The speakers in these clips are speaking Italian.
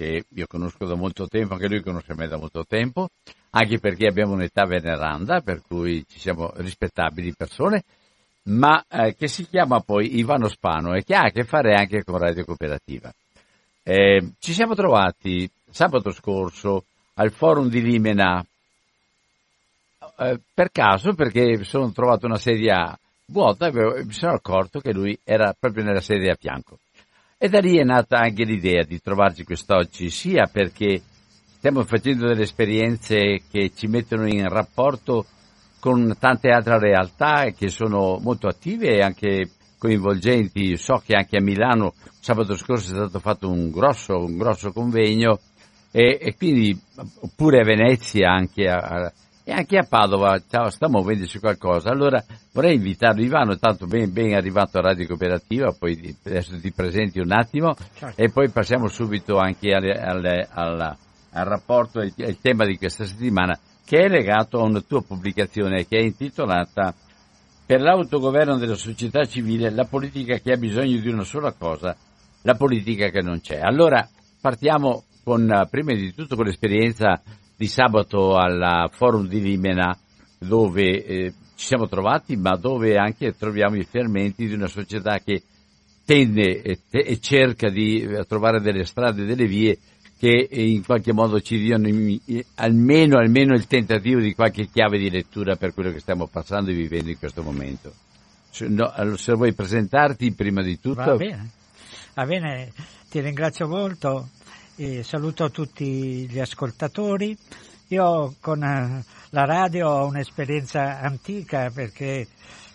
che io conosco da molto tempo, anche lui conosce me da molto tempo, anche perché abbiamo un'età veneranda, per cui ci siamo rispettabili persone, ma eh, che si chiama poi Ivano Spano e che ha a che fare anche con Radio Cooperativa. Eh, ci siamo trovati sabato scorso al forum di Limena eh, per caso perché sono trovato una sedia vuota e mi sono accorto che lui era proprio nella sedia a fianco. E da lì è nata anche l'idea di trovarci quest'oggi, sia perché stiamo facendo delle esperienze che ci mettono in rapporto con tante altre realtà che sono molto attive e anche coinvolgenti. So che anche a Milano sabato scorso è stato fatto un grosso, un grosso convegno e, e, quindi oppure a Venezia anche a, e anche a Padova ciao, sta muovendosi qualcosa. Allora vorrei invitarlo, Ivano, tanto ben, ben arrivato a Radio Cooperativa, poi adesso ti presenti un attimo certo. e poi passiamo subito anche alle, alle, alla, al rapporto, il tema di questa settimana che è legato a una tua pubblicazione che è intitolata Per l'autogoverno della società civile, la politica che ha bisogno di una sola cosa, la politica che non c'è. Allora partiamo con, prima di tutto con l'esperienza di sabato al forum di Limena dove eh, ci siamo trovati ma dove anche troviamo i fermenti di una società che tende e, te, e cerca di eh, trovare delle strade, delle vie che in qualche modo ci diano almeno, almeno il tentativo di qualche chiave di lettura per quello che stiamo passando e vivendo in questo momento. Se, no, se vuoi presentarti prima di tutto. Va bene, va bene, ti ringrazio molto e saluto tutti gli ascoltatori. Io con eh, la radio ho un'esperienza antica perché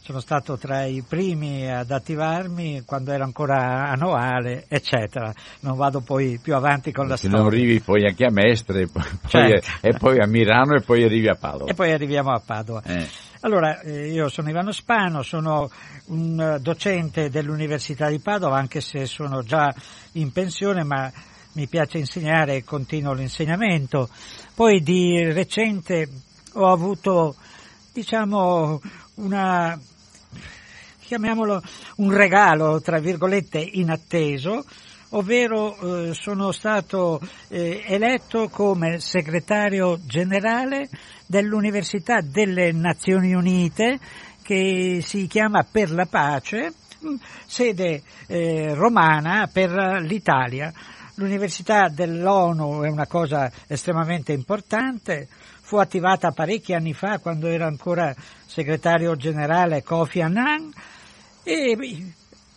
sono stato tra i primi ad attivarmi quando era ancora annuale, eccetera. Non vado poi più avanti con la storia. Non arrivi poi anche a Mestre, poi, certo. e poi a Milano e poi arrivi a Padova. E poi arriviamo a Padova. Eh. Allora, eh, io sono Ivano Spano, sono un docente dell'Università di Padova, anche se sono già in pensione, ma mi piace insegnare e continuo l'insegnamento. Poi di recente ho avuto, diciamo, una, chiamiamolo un regalo, tra virgolette, inatteso, ovvero eh, sono stato eh, eletto come segretario generale dell'Università delle Nazioni Unite che si chiama Per la Pace, sede eh, romana per l'Italia. L'Università dell'ONU è una cosa estremamente importante, fu attivata parecchi anni fa quando era ancora segretario generale Kofi Annan e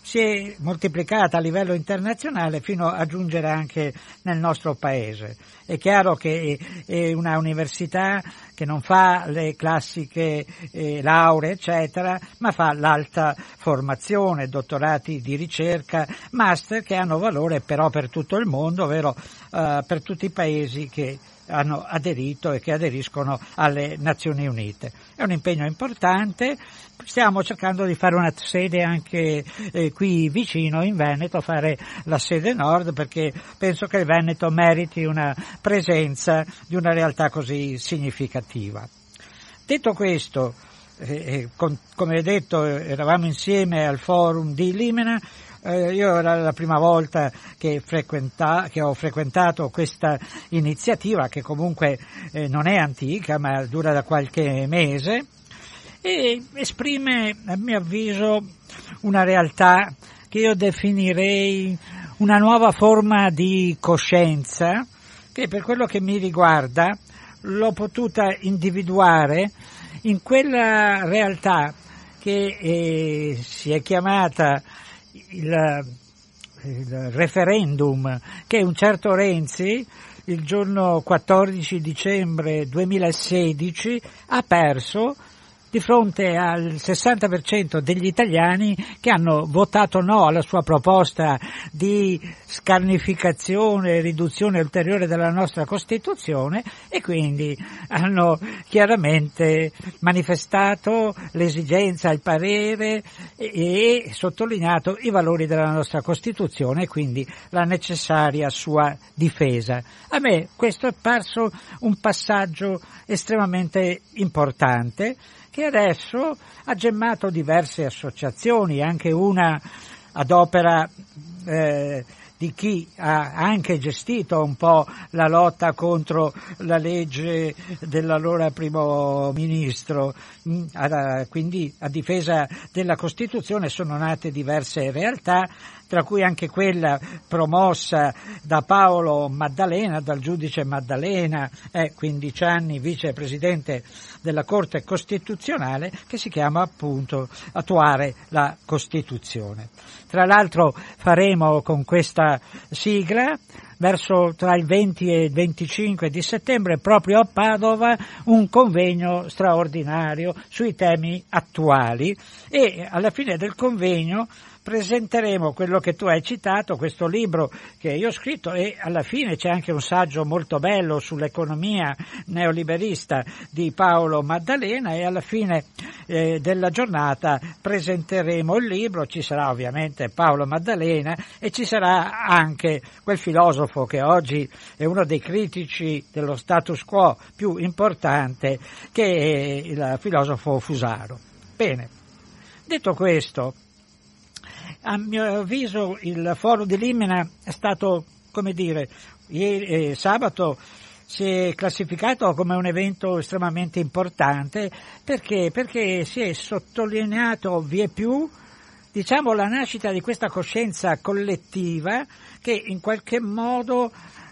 si è moltiplicata a livello internazionale fino a giungere anche nel nostro paese. È chiaro che è una università che non fa le classiche eh, lauree, eccetera, ma fa l'alta formazione, dottorati di ricerca, master che hanno valore però per tutto il mondo, ovvero eh, per tutti i paesi che hanno aderito e che aderiscono alle Nazioni Unite. È un impegno importante, stiamo cercando di fare una sede anche eh, qui vicino in Veneto, fare la sede nord perché penso che il Veneto meriti una presenza di una realtà così significativa. Detto questo, eh, eh con, come detto eravamo insieme al forum di Limena, eh, io era la prima volta che, che, ho frequentato questa iniziativa che comunque eh, non è antica ma dura da qualche mese e esprime a mio avviso una realtà che io definirei una nuova forma di coscienza che per quello che mi riguarda l'ho potuta individuare in quella realtà che eh, si è chiamata il, il referendum che un certo Renzi il giorno 14 dicembre 2016 ha perso di fronte al 60% degli italiani che hanno votato no alla sua proposta di scarnificazione e riduzione ulteriore della nostra Costituzione e quindi hanno chiaramente manifestato l'esigenza, il parere e, e sottolineato i valori della nostra Costituzione e quindi la necessaria sua difesa. A me questo è parso un passaggio estremamente importante che adesso ha gemmato diverse associazioni, anche una ad opera eh, di chi ha anche gestito un po' la lotta contro la legge dell'allora primo ministro, mm, quindi a difesa della Costituzione sono nate diverse realtà tra cui anche quella promossa da Paolo Maddalena, dal giudice Maddalena, è 15 anni vicepresidente della Corte Costituzionale, che si chiama appunto Attuare la Costituzione. Tra l'altro faremo con questa sigla verso tra il 20 e il 25 di settembre proprio a Padova un convegno straordinario sui temi attuali e alla fine del convegno presenteremo quello che tu hai citato, questo libro che io ho scritto e alla fine c'è anche un saggio molto bello sull'economia neoliberista di Paolo Maddalena e alla fine eh, della giornata presenteremo il libro, ci sarà ovviamente Paolo Maddalena e ci sarà anche quel filosofo che oggi è uno dei critici dello status quo più importante che è il filosofo Fusaro. Bene, detto questo, a mio avviso il foro di Limena è stato, come dire, ieri, eh, sabato si è classificato come un evento estremamente importante perché, perché si è sottolineato vie più diciamo, la nascita di questa coscienza collettiva che in qualche modo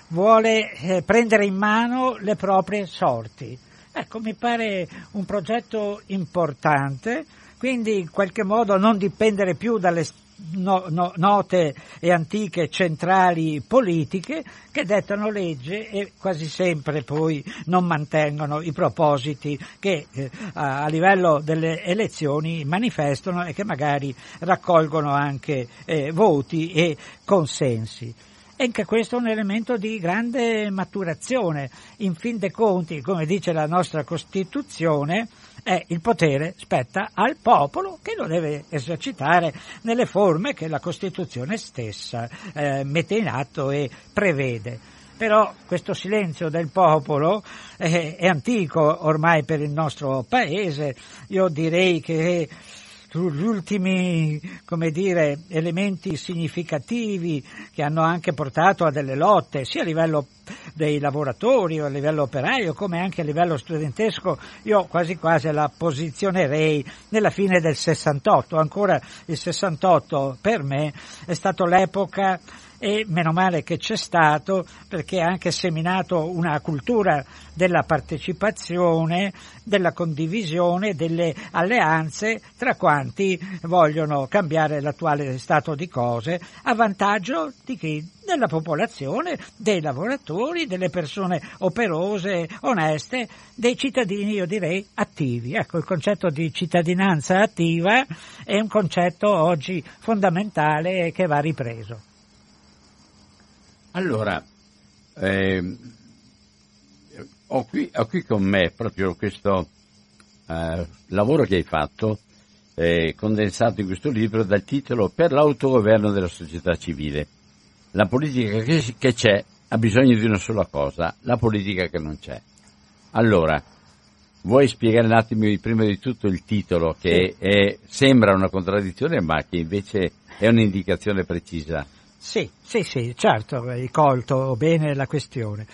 vuole eh, prendere in mano le proprie sorti. Ecco, mi pare un progetto importante, quindi in qualche modo non dipendere più dalle no, no, note e antiche centrali politiche che dettano legge e quasi sempre poi non mantengono i propositi che eh, a livello delle elezioni manifestano e che magari raccolgono anche eh, voti e consensi. E anche questo è un elemento di grande maturazione. In fin dei conti, come dice la nostra Costituzione, è il potere spetta al popolo che lo deve esercitare nelle forme che la Costituzione stessa eh, mette in atto e prevede. Però questo silenzio del popolo eh, è antico ormai per il nostro paese, io direi che gli ultimi dire, elementi significativi che hanno anche portato a delle lotte sia a livello dei lavoratori o a livello operaio come anche a livello studentesco. Io quasi quasi la posizionerei nella fine del 68 ancora il 68 per me è stato l'epoca e meno male che c'è stato perché ha anche seminato una cultura della partecipazione, della condivisione, delle alleanze tra quanti vogliono cambiare l'attuale stato di cose a vantaggio di chi? Della popolazione, dei lavoratori, delle persone operose, oneste, dei cittadini, io direi, attivi. Ecco, il concetto di cittadinanza attiva è un concetto oggi fondamentale che va ripreso. Allora, eh, ho, qui, ho, qui, con me proprio questo eh, lavoro che hai fatto, eh, condensato in questo libro dal titolo Per l'autogoverno della società civile. La politica che, che c'è ha bisogno di una sola cosa, la politica che non c'è. Allora, vuoi spiegare un attimo prima di tutto il titolo che è, sembra una contraddizione ma che invece è un'indicazione precisa? Sì, sì, sì, certo, hai colto bene la questione.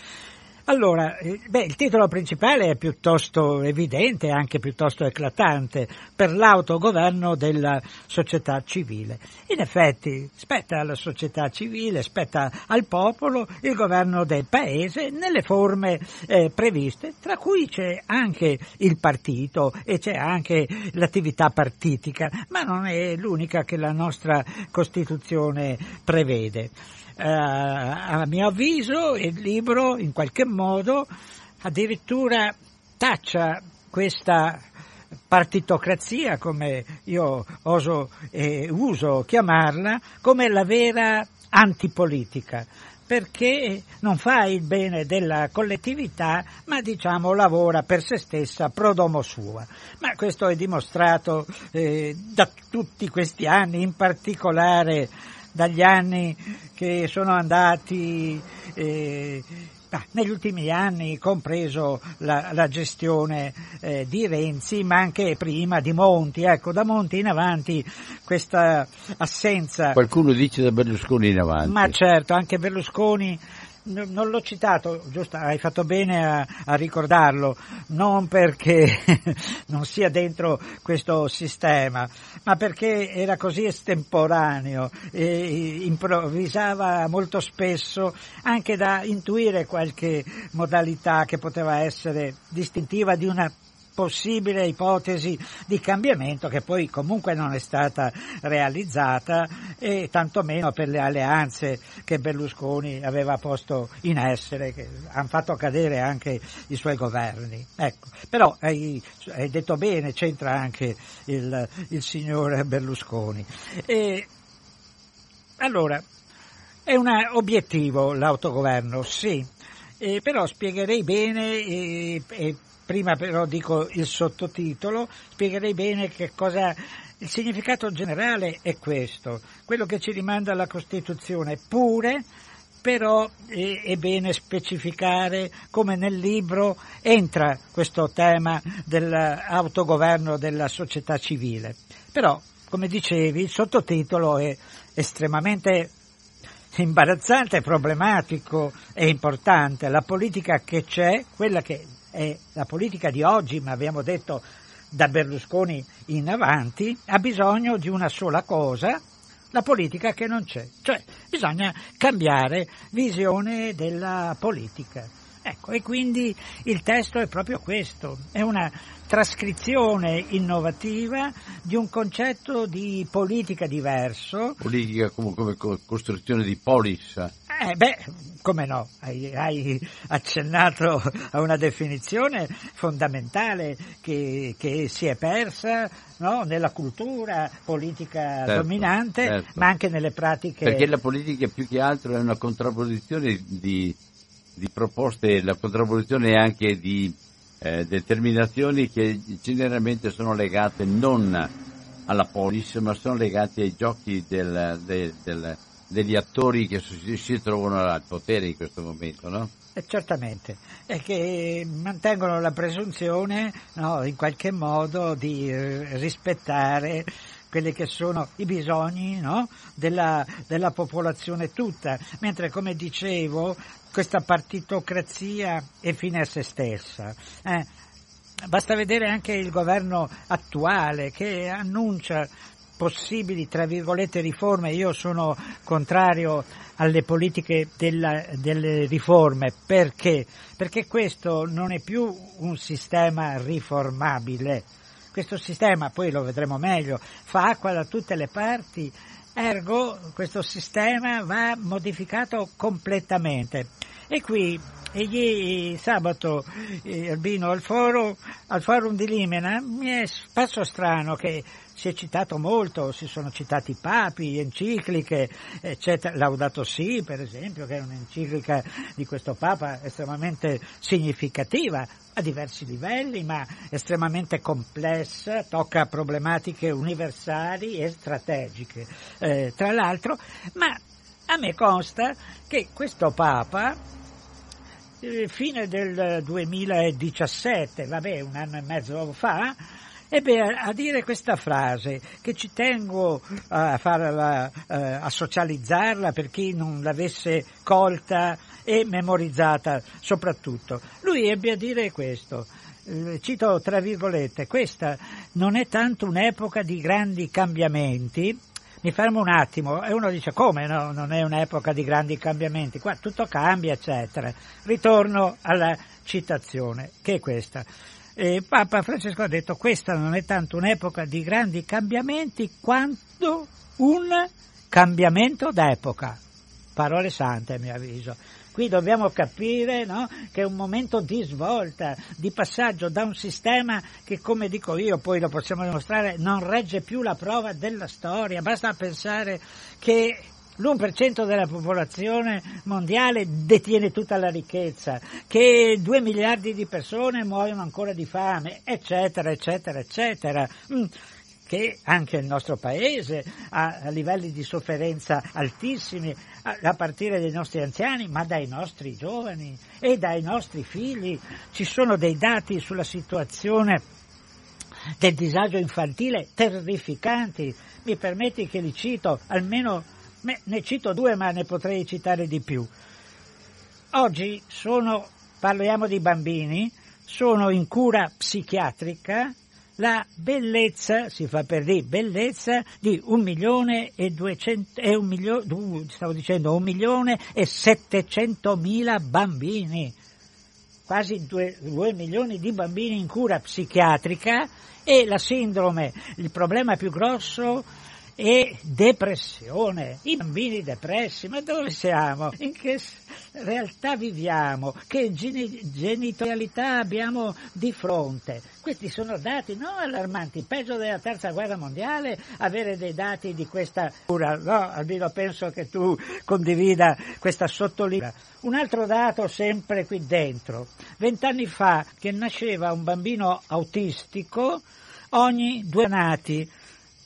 Allora, eh, beh, il titolo principale è piuttosto evidente, anche piuttosto eclatante, per l'autogoverno della società civile. In effetti, spetta alla società civile, spetta al popolo il governo del paese nelle forme eh, previste, tra cui c'è anche il partito e c'è anche l'attività partitica, ma non è l'unica che la nostra Costituzione prevede eh, a mio avviso il libro in qualche modo addirittura taccia questa partitocrazia, come io oso e uso chiamarla, come la vera antipolitica perché non fa il bene della collettività, ma diciamo lavora per se stessa pro domo sua. Ma questo è dimostrato eh, da tutti questi anni, in particolare dagli anni che sono andati eh, negli ultimi anni, compreso la, la gestione eh, di Renzi, ma anche prima di Monti. Ecco, da Monti in avanti questa assenza. Qualcuno dice da Berlusconi in avanti. Ma certo, anche Berlusconi non l'ho citato, giusto, hai fatto bene a, a ricordarlo, non perché non sia dentro questo sistema, ma perché era così estemporaneo e improvvisava molto spesso anche da intuire qualche modalità che poteva essere distintiva di una possibile ipotesi di cambiamento che poi comunque non è stata realizzata e tantomeno per le alleanze che Berlusconi aveva posto in essere, che hanno fatto cadere anche i suoi governi. Ecco. Però hai, hai detto bene, c'entra anche il, il signor Berlusconi. E, allora, è un obiettivo l'autogoverno, sì, eh, però spiegherei bene e, e prima però dico il sottotitolo, spiegherei bene che cosa il significato generale è questo, quello che ci rimanda alla Costituzione, pure però è, bene specificare come nel libro entra questo tema dell'autogoverno della società civile. Però, come dicevi, il sottotitolo è estremamente imbarazzante, problematico e importante. La politica che c'è, quella che è la politica di oggi, ma abbiamo detto da Berlusconi in avanti, ha bisogno di una sola cosa, la politica che non c'è. Cioè bisogna cambiare visione della politica. Ecco, e quindi il testo è proprio questo, è una trascrizione innovativa di un concetto di politica diverso. Politica come, come costruzione di polis. Eh, beh, come no, hai, hai, accennato a una definizione fondamentale che, che si è persa no? nella cultura politica certo, dominante, certo. ma anche nelle pratiche. Perché la politica più che altro è una contrapposizione di, di proposte, la contrapposizione anche di eh, determinazioni che generalmente sono legate non alla polis, ma sono legate ai giochi del, del, del degli attori che si, si trovano al potere in questo momento, no? Eh, certamente, e che mantengono la presunzione no, in qualche modo di eh, rispettare quelli che sono i bisogni no, della, della, popolazione tutta, mentre come dicevo questa partitocrazia è fine a se stessa. Eh, basta vedere anche il governo attuale che annuncia possibili, tra virgolette, riforme, io sono contrario alle politiche della, delle riforme, perché? Perché questo non è più un sistema riformabile, questo sistema, poi lo vedremo meglio, fa acqua da tutte le parti, ergo questo sistema va modificato completamente. E qui e ieri sabato eh, Albino al, foro, al forum di Limena mi è passo strano che si è citato molto, si sono citati papi, encicliche, eccetera. Laudato Si, per esempio, che è un'enciclica di questo Papa estremamente significativa a diversi livelli, ma estremamente complessa, tocca problematiche universali e strategiche, eh, tra l'altro, ma a me consta che questo Papa eh, fine del 2017, vabbè un anno e mezzo fa, ebbe a dire questa frase che ci tengo a, farla, eh, a socializzarla per chi non l'avesse colta e memorizzata soprattutto. Lui ebbe a dire questo, cito tra virgolette, questa non è tanto un'epoca di grandi cambiamenti, mi fermo un attimo e uno dice come no, non è un'epoca di grandi cambiamenti, qua tutto cambia eccetera. Ritorno alla citazione che è questa. E Papa Francesco ha detto questa non è tanto un'epoca di grandi cambiamenti quanto un cambiamento d'epoca. Parole sante a mio avviso. Qui dobbiamo capire no, che è un momento di svolta, di passaggio da un sistema che, come dico io, poi lo possiamo dimostrare, non regge più la prova della storia. Basta pensare che l'1% della popolazione mondiale detiene tutta la ricchezza, che 2 miliardi di persone muoiono ancora di fame, eccetera, eccetera, eccetera. Mm che anche il nostro paese ha livelli di sofferenza altissimi, a partire dai nostri anziani, ma dai nostri giovani e dai nostri figli. Ci sono dei dati sulla situazione del disagio infantile terrificanti. Mi permetti che li cito, almeno ne cito due, ma ne potrei citare di più. Oggi sono, parliamo di bambini, sono in cura psichiatrica la bellezza, si fa per dire bellezza, di un milione e duecento, e un milione, stavo dicendo un milione e settecentomila bambini, quasi due, due milioni di bambini in cura psichiatrica e la sindrome, il problema più grosso e depressione, i bambini depressi, ma dove siamo? In che realtà viviamo? Che genitorialità abbiamo di fronte? Questi sono dati non allarmanti, peggio della terza guerra mondiale avere dei dati di questa cura, no, almeno penso che tu condivida questa sottolineatura. Un altro dato sempre qui dentro, vent'anni fa che nasceva un bambino autistico ogni due nati,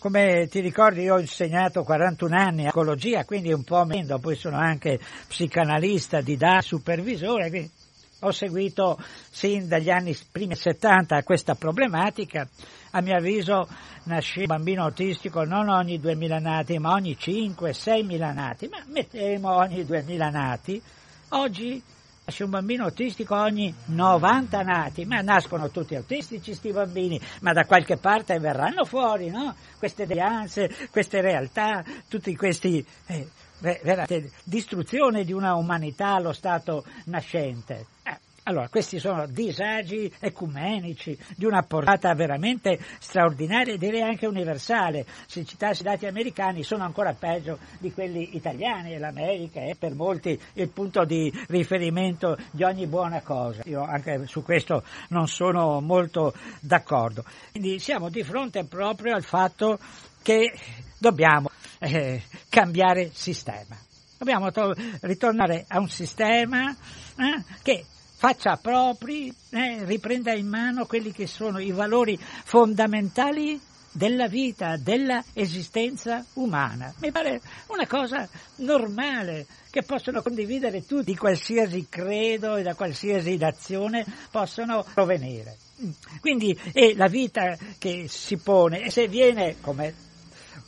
come ti ricordi io ho insegnato 41 anni ecologia, quindi un po' meno, poi sono anche psicanalista, didatta, supervisore, ho seguito sin dagli anni primi 70 questa problematica. A mio avviso nasce un bambino autistico non ogni 2000 nati, ma ogni 5-6 nati, ma metteremo ogni 2000 nati. Oggi nasce un bambino autistico ogni 90 nati, ma nascono tutti autistici sti bambini, ma da qualche parte verranno fuori, no? Queste devianze, queste realtà, tutti questi, eh, distruzione di una umanità allo stato nascente. Eh, allora, questi sono disagi ecumenici di una portata veramente straordinaria e direi anche universale. Se citassi i dati americani sono ancora peggio di quelli italiani e l'America è per molti il punto di riferimento di ogni buona cosa. Io anche su questo non sono molto d'accordo. Quindi siamo di fronte proprio al fatto che dobbiamo eh, cambiare sistema. Dobbiamo to- ritornare a un sistema eh, che faccia propri, eh, riprenda in mano quelli che sono i valori fondamentali della vita, della esistenza umana. Mi pare una cosa normale che possono condividere tutti, di qualsiasi credo e da qualsiasi nazione possono provenire. Quindi è la vita che si pone e se viene, come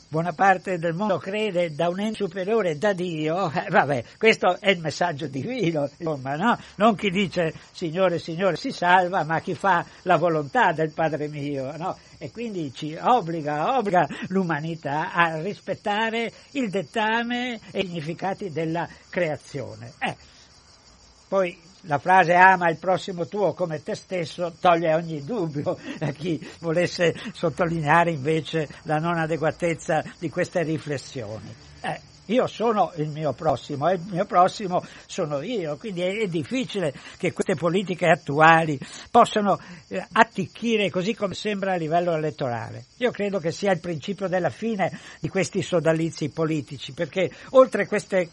buona parte del mondo crede da un ente superiore, da Dio, eh, vabbè, questo è il messaggio divino, insomma, no? Non chi dice Signore, Signore si salva, ma chi fa la volontà del Padre mio, no? E quindi ci obbliga, obbliga l'umanità a rispettare il dettame e i significati della creazione. Eh. Poi la frase ama il prossimo tuo come te stesso toglie ogni dubbio a chi volesse sottolineare invece la non adeguatezza di queste riflessioni. Eh, io sono il mio prossimo e il mio prossimo sono io, quindi è, difficile che queste politiche attuali possano eh, atticchire così come sembra a livello elettorale. Io credo che sia il principio della fine di questi sodalizi politici, perché oltre queste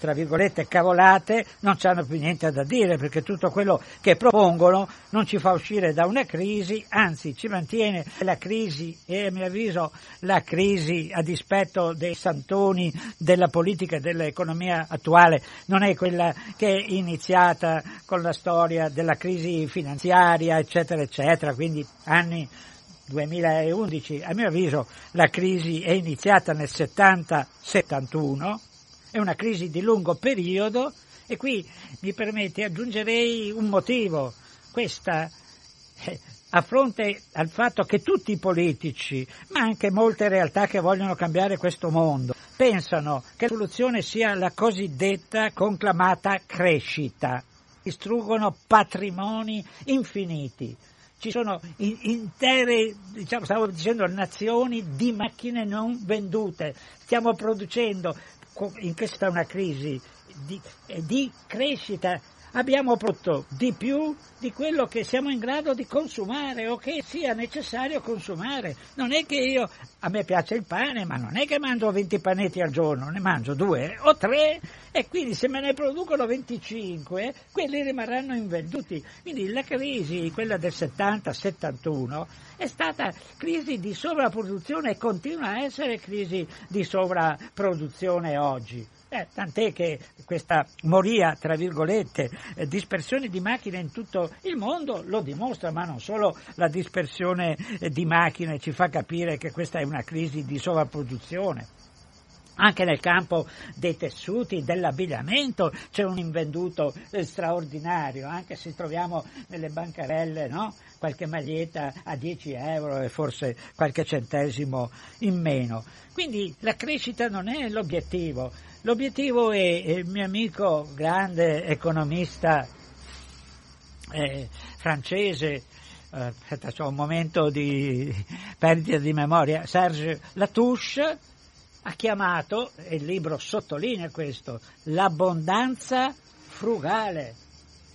tra virgolette cavolate non hanno più niente da dire perché tutto quello che propongono non ci fa uscire da una crisi, anzi ci mantiene la crisi e a mio avviso la crisi a dispetto dei santoni della politica e dell'economia attuale. Non è quella che è iniziata con la storia della crisi finanziaria eccetera eccetera, quindi anni 2011, a mio avviso la crisi è iniziata nel 70-71 è una crisi di lungo periodo e qui mi permette aggiungerei un motivo. Questa eh, a fronte al fatto che tutti i politici, ma anche molte realtà che vogliono cambiare questo mondo, pensano che la soluzione sia la cosiddetta conclamata crescita. Distruggono patrimoni infiniti. Ci sono intere, diciamo, stavo dicendo, nazioni di macchine non vendute. Stiamo producendo in questa una crisi di, di crescita abbiamo prodotto di più di quello che siamo in grado di consumare o che sia necessario consumare. Non è che io, a me piace il pane, ma non è che mangio 20 panetti al giorno, ne mangio due o tre e quindi se me ne producono 25, quelli rimarranno invenduti. Quindi la crisi, quella del 70-71, è stata crisi di sovrapproduzione e continua a essere crisi di sovrapproduzione oggi. Eh, tant'è che questa moria, tra virgolette, eh, dispersione di macchine in tutto il mondo lo dimostra, ma non solo la dispersione eh, di macchine ci fa capire che questa è una crisi di sovrapproduzione. Anche nel campo dei tessuti, dell'abbigliamento c'è un invenduto eh, straordinario, anche se troviamo nelle bancarelle no? qualche maglietta a 10 euro e forse qualche centesimo in meno. Quindi la crescita non è l'obiettivo, L'obiettivo è il mio amico grande economista eh, francese, eh, c'è un momento di perdita di memoria, Serge Latouche, ha chiamato, e il libro sottolinea questo, l'abbondanza frugale.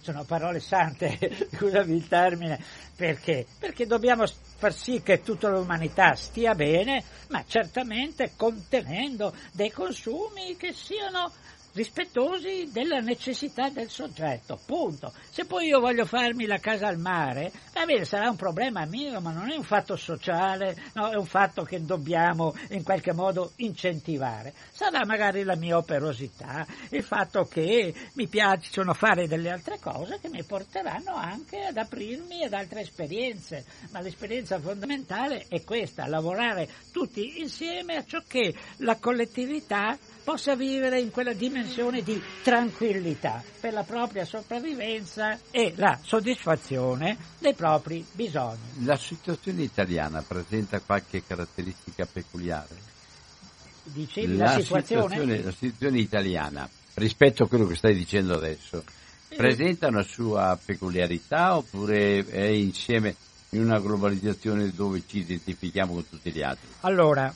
Sono parole sante, scusami il termine, perché? Perché dobbiamo far sì che tutta l'umanità stia bene, ma certamente contenendo dei consumi che siano rispettosi della necessità del soggetto, punto. Se poi io voglio farmi la casa al mare, va bene, sarà un problema mio, ma non è un fatto sociale, no, è un fatto che dobbiamo in qualche modo incentivare. Sarà magari la mia operosità, il fatto che mi piacciono fare delle altre cose che mi porteranno anche ad aprirmi ad altre esperienze, ma l'esperienza fondamentale è questa, lavorare tutti insieme a ciò che la collettività possa vivere in quella dimensione di tranquillità per la propria sopravvivenza e la soddisfazione dei propri bisogni. La situazione italiana presenta qualche caratteristica peculiare? Dicevi la, la situazione? situazione? La situazione italiana, rispetto a quello che stai dicendo adesso, eh. presenta una sua peculiarità oppure è insieme in una globalizzazione dove ci identifichiamo con tutti gli altri? Allora,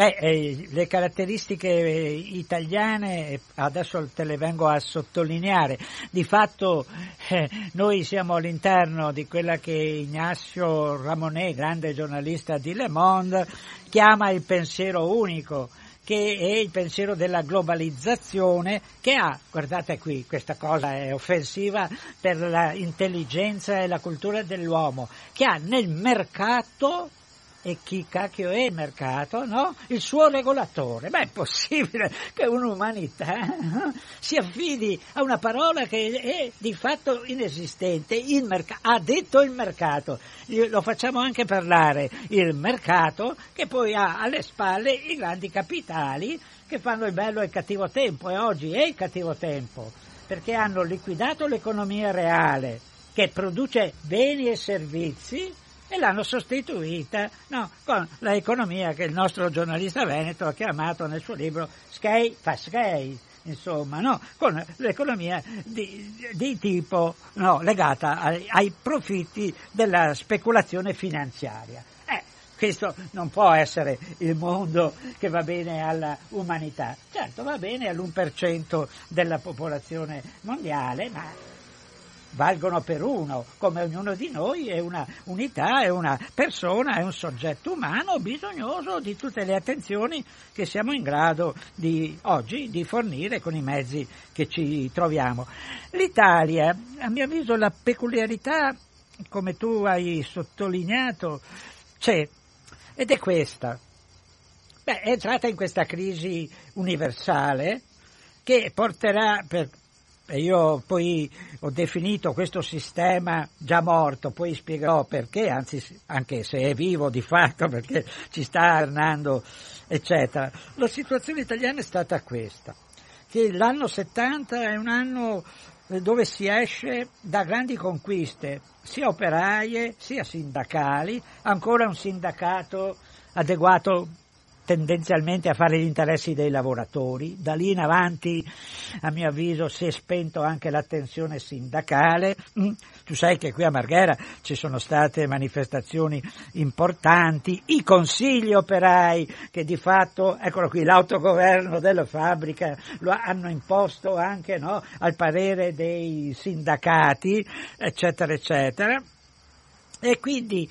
Beh, eh, le caratteristiche eh, italiane adesso te le vengo a sottolineare. Di fatto eh, noi siamo all'interno di quella che Ignacio Ramonet, grande giornalista di Le Monde, chiama il pensiero unico che è il pensiero della globalizzazione che ha, guardate qui, questa cosa è offensiva per l'intelligenza e la cultura dell'uomo, che ha nel mercato E chi cacchio è il mercato? No? Il suo regolatore. Ma è possibile che un'umanità no? si affidi a una parola che è di fatto inesistente? Il merc- ha detto il mercato. Lo facciamo anche parlare. Il mercato che poi ha alle spalle i grandi capitali che fanno il bello e il cattivo tempo. E oggi è il cattivo tempo perché hanno liquidato l'economia reale che produce beni e servizi e l'hanno sostituita no, con l'economia che il nostro giornalista Veneto ha chiamato nel suo libro Skei fa Skei, insomma, no, con l'economia di, di tipo no, legata ai, ai, profitti della speculazione finanziaria. Eh, questo non può essere il mondo che va bene all'umanità. Certo, va bene all'1% della popolazione mondiale, ma valgono per uno, come ognuno di noi è una unità, è una persona, è un soggetto umano bisognoso di tutte le attenzioni che siamo in grado di oggi di fornire con i mezzi che ci troviamo. L'Italia, a mio avviso, la peculiarità, come tu hai sottolineato, c'è ed è questa. Beh, è entrata in questa crisi universale che porterà per e io poi ho definito questo sistema già morto, poi spiegherò perché, anzi anche se è vivo di fatto perché ci sta arnando, eccetera. La situazione italiana è stata questa, che l'anno 70 è un anno dove si esce da grandi conquiste, sia operaie sia sindacali, ancora un sindacato adeguato tendenzialmente a fare gli interessi dei lavoratori. Da lì in avanti, a mio avviso, si è spento anche l'attenzione sindacale. Mm. Tu sai che qui a Marghera ci sono state manifestazioni importanti, i consigli operai che di fatto, eccolo qui, l'autogoverno della fabbrica lo hanno imposto anche no, al parere dei sindacati, eccetera, eccetera. E quindi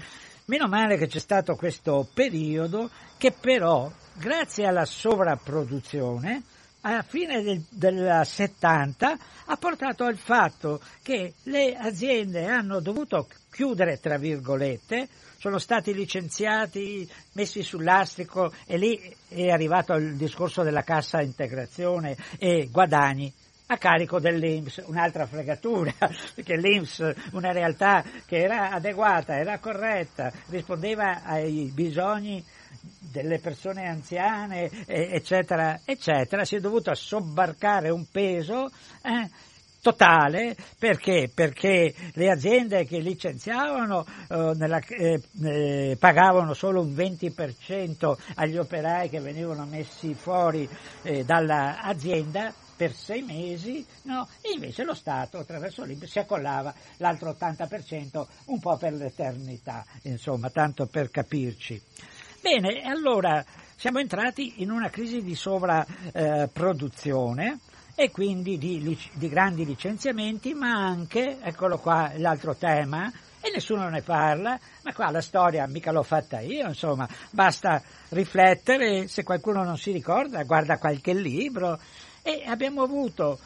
Meno male che c'è stato questo periodo che però, grazie alla sovrapproduzione, alla fine del, del 70 ha portato al fatto che le aziende hanno dovuto chiudere, tra virgolette, sono stati licenziati, messi sull'astrico e lì è arrivato il discorso della cassa integrazione e guadagni a carico dell'Inps, un'altra fregatura, perché l'Inps, una realtà che era adeguata, era corretta, rispondeva ai bisogni delle persone anziane, eccetera, eccetera, si è dovuto sobbarcare un peso eh, totale perché? perché le aziende che licenziavano eh, nella, eh, eh, pagavano solo un 20% agli operai che venivano messi fuori eh, dall'azienda per sei mesi, no? e invece lo Stato attraverso l'INPS si accollava l'altro 80% un po' per l'eternità, insomma, tanto per capirci. Bene, allora siamo entrati in una crisi di sovrapproduzione eh, e quindi di, di grandi licenziamenti, ma anche, eccolo qua l'altro tema, e nessuno ne parla, ma qua la storia mica l'ho fatta io, insomma, basta riflettere, se qualcuno non si ricorda, guarda qualche libro, e abbiamo avuto,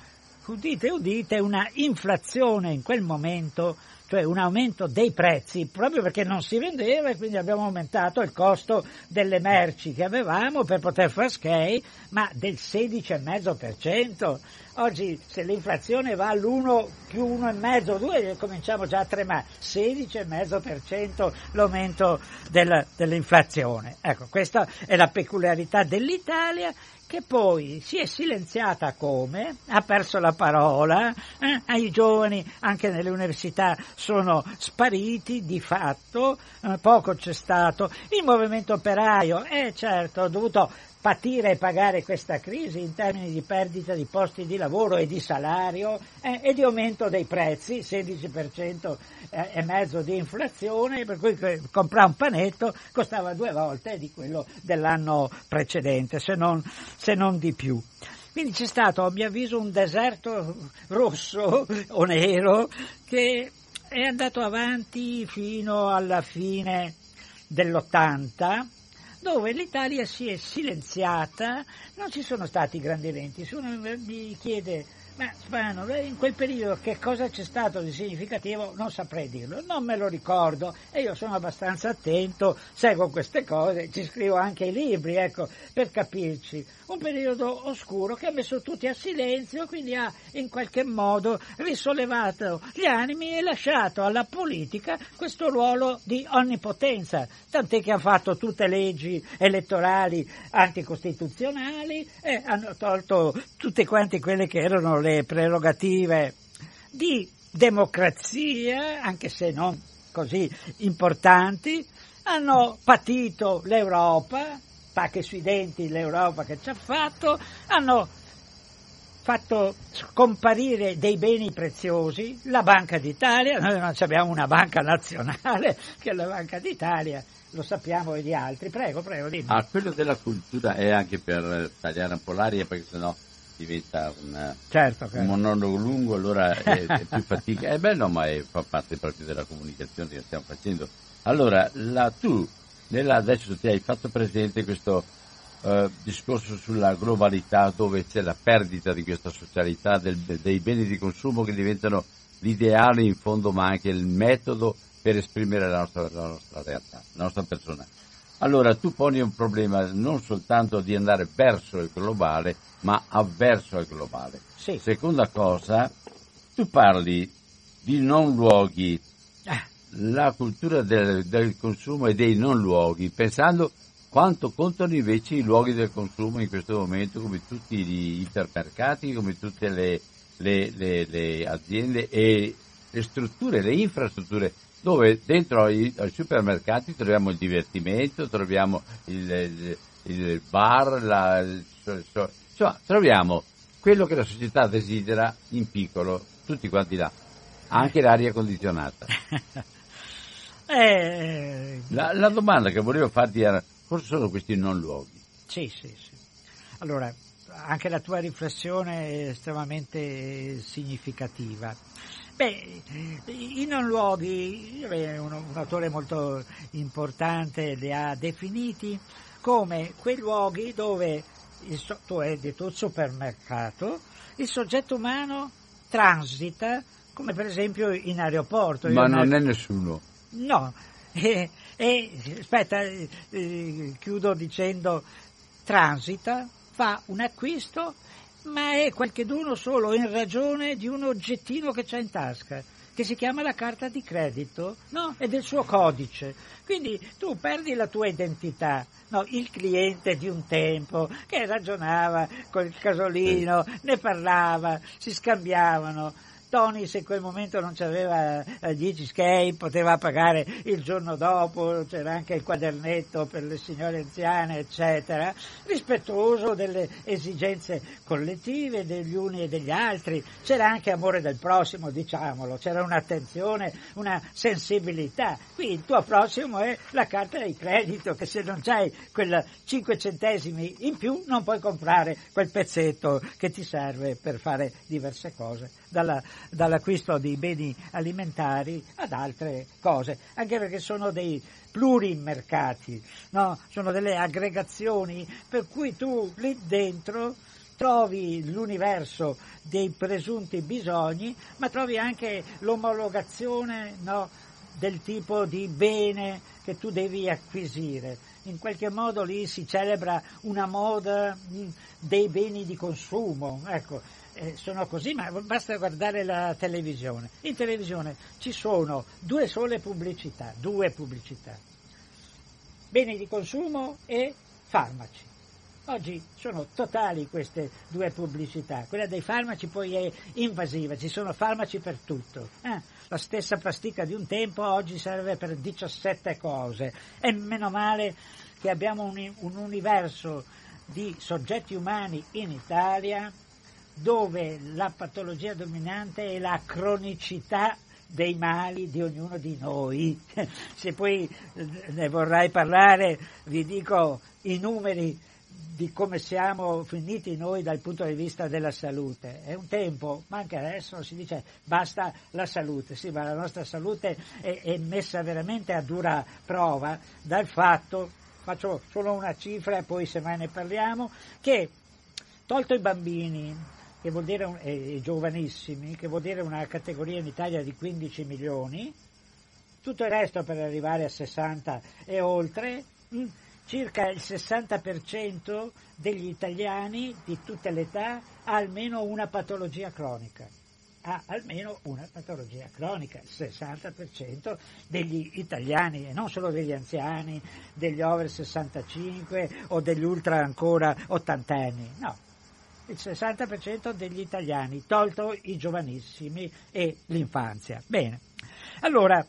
udite udite, una inflazione in quel momento, cioè un aumento dei prezzi, proprio perché non si vendeva e quindi abbiamo aumentato il costo delle merci che avevamo per poter far skate, ma del 16,5%. Oggi se l'inflazione va all'1 più 1,5, 2 cominciamo già a tremare, 16,5% l'aumento del, dell'inflazione. Ecco, questa è la peculiarità dell'Italia che poi si è silenziata come, ha perso la parola, eh, ai giovani anche nelle università sono spariti di fatto, eh, poco c'è stato, il movimento operaio, eh certo, ha dovuto patire e pagare questa crisi in termini di perdita di posti di lavoro e di salario eh, e di aumento dei prezzi, 16% eh, e mezzo di inflazione, per cui comprare un panetto costava due volte di quello dell'anno precedente, se non, se non di più. Quindi c'è stato, a mio avviso, un deserto rosso o nero che è andato avanti fino alla fine dell'80 dove l'Italia si è silenziata, non ci sono stati grandi eventi. Se uno mi chiede Ma Spano, in quel periodo che cosa c'è stato di significativo non saprei dirlo, non me lo ricordo e io sono abbastanza attento, seguo queste cose, ci scrivo anche i libri, ecco, per capirci. Un periodo oscuro che ha messo tutti a silenzio, quindi ha in qualche modo risollevato gli animi e lasciato alla politica questo ruolo di onnipotenza, tant'è che ha fatto tutte leggi elettorali anticostituzionali e hanno tolto tutte quante quelle che erano le prerogative di democrazia, anche se non così importanti, hanno patito l'Europa, pacche sui denti l'Europa che ci ha fatto, hanno fatto scomparire dei beni preziosi, la Banca d'Italia, noi non abbiamo una banca nazionale che è la Banca d'Italia, lo sappiamo e gli altri, prego, prego, dimmi. Ah, quello della cultura è anche per tagliare un po' l'aria perché sennò diventa una, certo, un monologo lungo, allora è, è più fatica. È bello, ma è, fa parte proprio della comunicazione che stiamo facendo. Allora, la, tu, nella, adesso ti hai fatto presente questo uh, discorso sulla globalità dove c'è la perdita di questa socialità, del, dei beni di consumo che diventano l'ideale in fondo, ma anche il metodo per esprimere la nostra, la nostra realtà, la nostra persona. Allora tu poni un problema non soltanto di andare verso il globale, ma avverso al globale. Sì. Seconda cosa, tu parli di non luoghi, ah. la cultura del, del, consumo e dei non luoghi, pensando quanto contano invece i luoghi del consumo in questo momento, come tutti gli ipermercati, come tutte le, le, le, le aziende e le strutture, le infrastrutture dove dentro ai, ai, supermercati troviamo il divertimento, troviamo il, il, il bar, la, il, Insomma, troviamo quello che la società desidera in piccolo, tutti quanti là, anche l'aria condizionata. eh, la, la, domanda che volevo farti era, cosa sono questi non luoghi? Sì, sì, sì. Allora, anche la tua riflessione è estremamente significativa. Beh, i non luoghi, un, un autore molto importante li ha definiti come quei luoghi dove il, tu hai detto il supermercato, il soggetto umano transita, come per esempio in aeroporto. Ma non è nessuno. No, e, e aspetta, eh, chiudo dicendo transita, fa un acquisto, ma è qualcheduno solo in ragione di un oggettino che c'ha in tasca che si chiama la carta di credito, no? È del suo codice. Quindi tu perdi la tua identità, no? Il cliente di un tempo che ragionava col casolino, ne parlava, si scambiavano Tony se in quel momento non c'aveva 10 eh, skate poteva pagare il giorno dopo, c'era anche il quadernetto per le signore anziane, eccetera, rispettoso delle esigenze collettive degli uni e degli altri, c'era anche amore del prossimo, diciamolo, c'era un'attenzione, una sensibilità. Qui il tuo prossimo è la carta di credito che se non c'hai quel 5 centesimi in più non puoi comprare quel pezzetto che ti serve per fare diverse cose dalla, dall'acquisto di beni alimentari ad altre cose, anche perché sono dei plurimercati, no? sono delle aggregazioni per cui tu lì dentro trovi l'universo dei presunti bisogni, ma trovi anche l'omologazione no, del tipo di bene che tu devi acquisire. In qualche modo lì si celebra una moda dei beni di consumo. Ecco, eh, sono così, ma basta guardare la televisione. In televisione ci sono due sole pubblicità, due pubblicità, beni di consumo e farmaci. Oggi sono totali queste due pubblicità. Quella dei farmaci poi è invasiva, ci sono farmaci per tutto. Eh, la stessa pasticca di un tempo oggi serve per 17 cose. E meno male che abbiamo un, un universo di soggetti umani in Italia dove la patologia dominante è la cronicità dei mali di ognuno di noi. Se poi ne vorrai parlare, vi dico i numeri di come siamo finiti noi dal punto di vista della salute. È un tempo, ma anche adesso si dice basta la salute, sì, ma la nostra salute è, è messa veramente a dura prova dal fatto, faccio solo una cifra e poi se mai ne parliamo, che tolto i bambini, che vuol dire eh, giovanissimi, che vuol dire una categoria in Italia di 15 milioni, tutto il resto per arrivare a 60 e oltre, mh, mm, circa il 60% degli italiani di tutte le età ha almeno una patologia cronica. Ha almeno una patologia cronica, il 60% degli italiani, e non solo degli anziani, degli over 65 o degli ultra ancora 80 anni, no, il 60% degli italiani, tolto i giovanissimi e l'infanzia. Bene, allora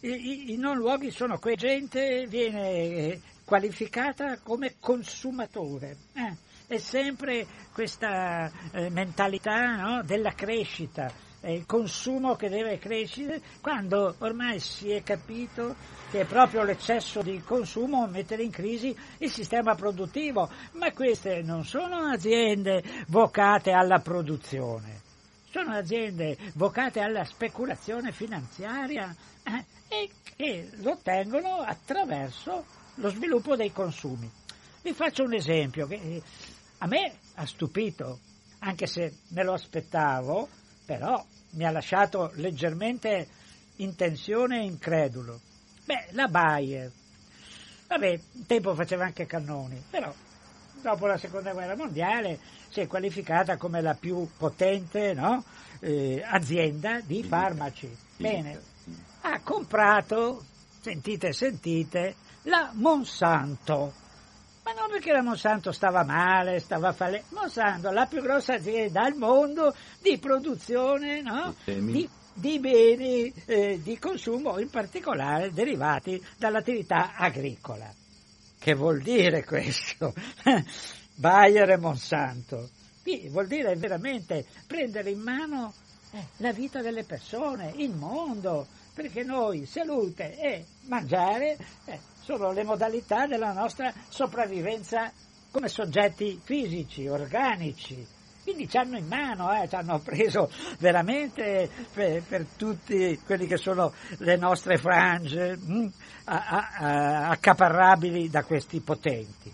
i, i non luoghi sono quella gente viene eh, qualificata come consumatore. Eh, è sempre questa eh, mentalità no, della crescita, il consumo che deve crescere, quando ormai si è capito che è proprio l'eccesso di consumo a mettere in crisi il sistema produttivo, ma queste non sono aziende vocate alla produzione, sono aziende vocate alla speculazione finanziaria eh, e che lo ottengono attraverso lo sviluppo dei consumi. Vi faccio un esempio che eh, a me ha stupito, anche se me lo aspettavo, però mi ha lasciato leggermente in tensione e incredulo. Beh, la Bayer, vabbè, un tempo faceva anche cannoni, però dopo la seconda guerra mondiale si è qualificata come la più potente no? eh, azienda di farmaci. Bene, ha comprato, sentite, sentite, la Monsanto. Ma non perché la Monsanto stava male, stava fallendo. Monsanto, la più grossa azienda al mondo di produzione no? di, di, beni eh, di consumo, in particolare derivati dall'attività agricola. Che vuol dire questo? Bayer e Monsanto. Qui vuol dire veramente prendere in mano eh, la vita delle persone, il mondo, perché noi salute e mangiare eh, sono le modalità della nostra sopravvivenza come soggetti fisici, organici. Quindi ci hanno in mano, eh, ci hanno preso veramente per, per, tutti quelli che sono le nostre frange mh, mm, a, a, a, accaparrabili da questi potenti.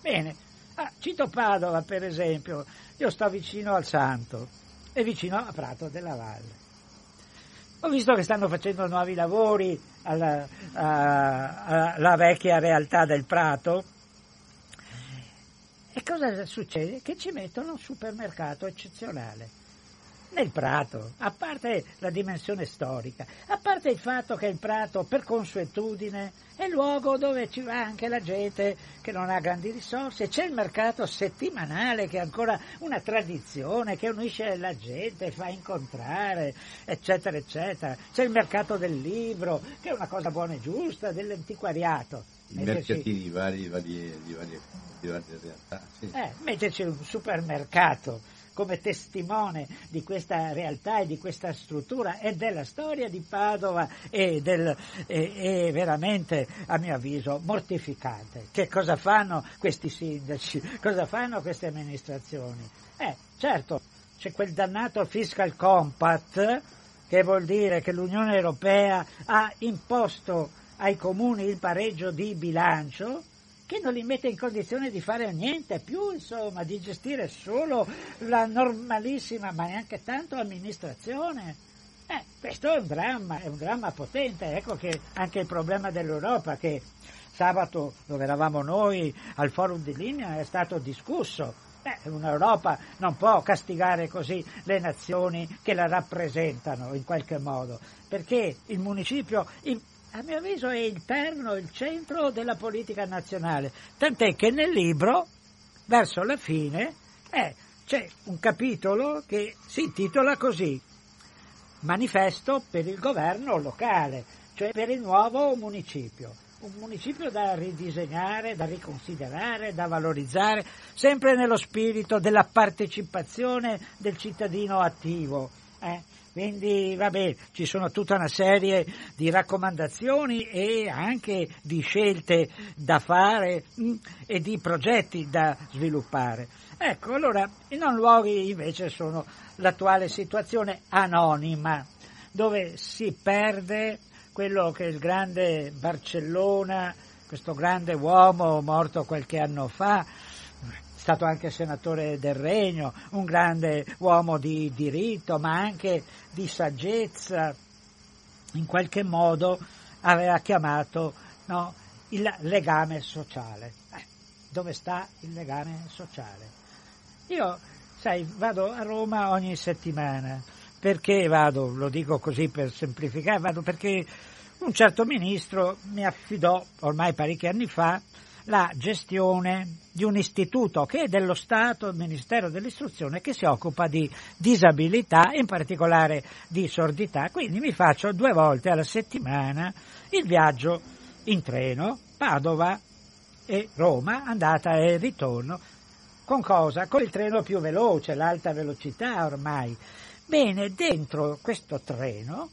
Bene, ah, cito Padova per esempio, io sto vicino al Santo e vicino a Prato della Valle. Ho visto che stanno facendo nuovi lavori alla, alla vecchia realtà del Prato. E cosa succede? Che ci mettono un supermercato eccezionale nel Prato, a parte la dimensione storica, a parte il fatto che il Prato per consuetudine è il luogo dove ci va anche la gente che non ha grandi risorse, c'è il mercato settimanale che è ancora una tradizione che unisce la gente, fa incontrare, eccetera, eccetera, c'è il mercato del libro che è una cosa buona e giusta, dell'antiquariato. I mercatini di varie, varie, di varie, di varie realtà. Sì. Eh, metterci un supermercato come testimone di questa realtà e di questa struttura e della storia di Padova è, del, è, è veramente, a mio avviso, mortificante. Che cosa fanno questi sindaci? Cosa fanno queste amministrazioni? Eh, certo, c'è quel dannato fiscal compact che vuol dire che l'Unione Europea ha imposto ai comuni il pareggio di bilancio che non li mette in condizione di fare niente più, insomma, di gestire solo la normalissima, ma neanche tanto amministrazione. Eh, questo è un dramma, è un dramma potente, ecco che anche il problema dell'Europa che sabato dove eravamo noi al forum di linea è stato discusso. Eh, Un'Europa non può castigare così le nazioni che la rappresentano in qualche modo, perché il municipio, a mio avviso è il perno, il centro della politica nazionale, tant'è che nel libro, verso la fine, eh, c'è un capitolo che si intitola così, Manifesto per il governo locale, cioè per il nuovo municipio. Un municipio da ridisegnare, da riconsiderare, da valorizzare, sempre nello spirito della partecipazione del cittadino attivo. Eh? Quindi vabbè, ci sono tutta una serie di raccomandazioni e anche di scelte da fare mh, mm, e di progetti da sviluppare. Ecco, allora i non luoghi invece sono l'attuale situazione anonima, dove si perde quello che il grande Barcellona, questo grande uomo morto qualche anno fa, stato anche senatore del Regno, un grande uomo di diritto, ma anche di saggezza, in qualche modo aveva chiamato no, il legame sociale. Eh, dove sta il legame sociale? Io, sai, vado a Roma ogni settimana. Perché vado? Lo dico così per semplificare, vado perché un certo ministro mi affidò ormai parecchi anni fa la gestione di un istituto che è dello Stato, il Ministero dell'Istruzione, che si occupa di disabilità, in particolare di sordità. Quindi mi faccio due volte alla settimana il viaggio in treno, Padova e Roma, andata e ritorno. Con cosa? Con il treno più veloce, l'alta velocità ormai. Bene, dentro questo treno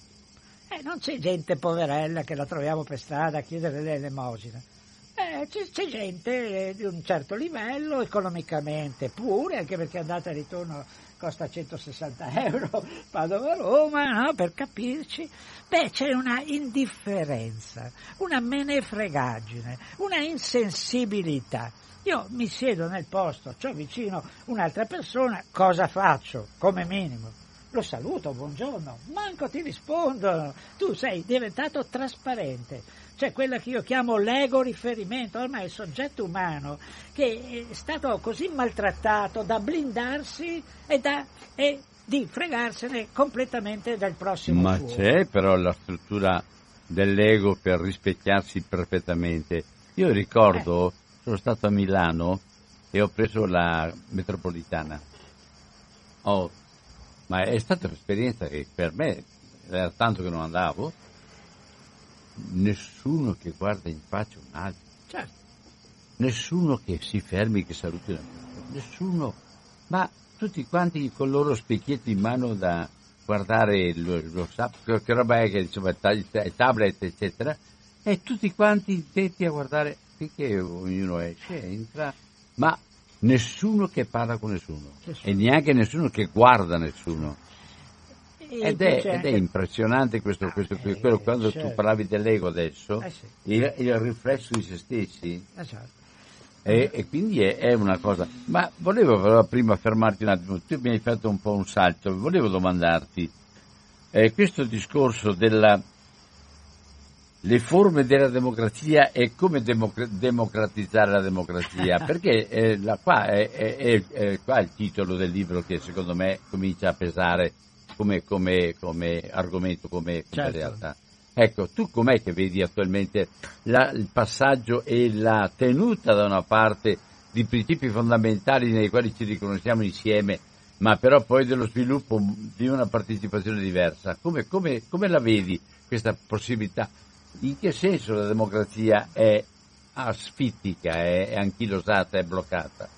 eh, non c'è gente poverella che la troviamo per strada a chiedere l'elemosina. Eh, c'è, gente eh, di un certo livello, economicamente pure, anche perché andata e ritorno costa 160 euro, Padova-Roma, no? per capirci. Beh, c'è una indifferenza, una menefregaggine, una insensibilità. Io mi siedo nel posto, ho vicino un'altra persona, cosa faccio? Come minimo lo saluto, buongiorno, manco ti rispondono, tu sei diventato trasparente, cioè quella che io chiamo l'ego riferimento, ormai il soggetto umano che è stato così maltrattato da blindarsi e, da, e di fregarsene completamente del prossimo Ma suo. c'è però la struttura dell'ego per rispecchiarsi perfettamente. Io ricordo, eh. sono stato a Milano e ho preso la metropolitana. Ho ma è stata un'esperienza che per me era tanto che non andavo, nessuno che guarda in faccia un altro, certo. nessuno che si fermi, che saluti un altro, nessuno, ma tutti quanti con i loro specchietti in mano da guardare lo, lo che roba è che insomma tablet eccetera. E tutti quanti intenti a guardare finché ognuno esce entra. Ma nessuno che parla con nessuno. E neanche nessuno che guarda nessuno. Ed è, ed è, impressionante questo, ah, questo eh, quello, quando certo. tu parlavi dell'ego adesso, eh sì. il, il, riflesso di se stessi. Eh certo. e, e, quindi è, è, una cosa. Ma volevo però prima fermarti un attimo, tu mi hai fatto un po' un salto, volevo domandarti, eh, questo discorso della, le forme della democrazia e come democ- democratizzare la democrazia, perché eh, la, qua è, è, è, qua il titolo del libro che secondo me comincia a pesare come, come, come argomento, come, come certo. realtà. Ecco, tu com'è che vedi attualmente la, il passaggio e la tenuta da una parte di principi fondamentali nei quali ci riconosciamo insieme, ma però poi dello sviluppo di una partecipazione diversa? Come, come, come la vedi questa possibilità? in che senso la democrazia è asfittica, è, è anchilosata, è bloccata?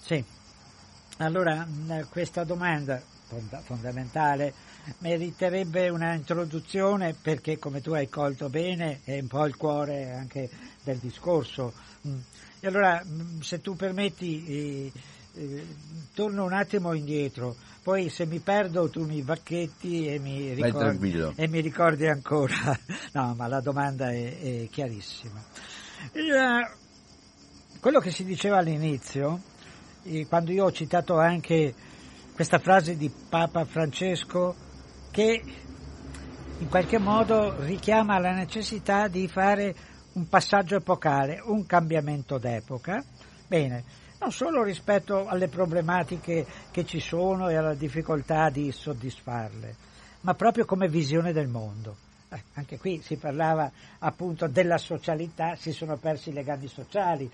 Sì, allora questa domanda fondamentale meriterebbe una introduzione perché come tu hai colto bene è un po' il cuore anche del discorso. Mm. E allora se tu permetti eh, eh, torno un attimo indietro poi se mi perdo tu mi bacchetti e mi ricordi, e mi ricordi ancora. No, ma la domanda è, è chiarissima. Il, quello che si diceva all'inizio, quando io ho citato anche questa frase di Papa Francesco che in qualche modo richiama la necessità di fare un passaggio epocale, un cambiamento d'epoca. Bene, non solo rispetto alle problematiche che ci sono e alla difficoltà di soddisfarle, ma proprio come visione del mondo. Eh, anche qui si parlava appunto della socialità, si sono persi i legami sociali.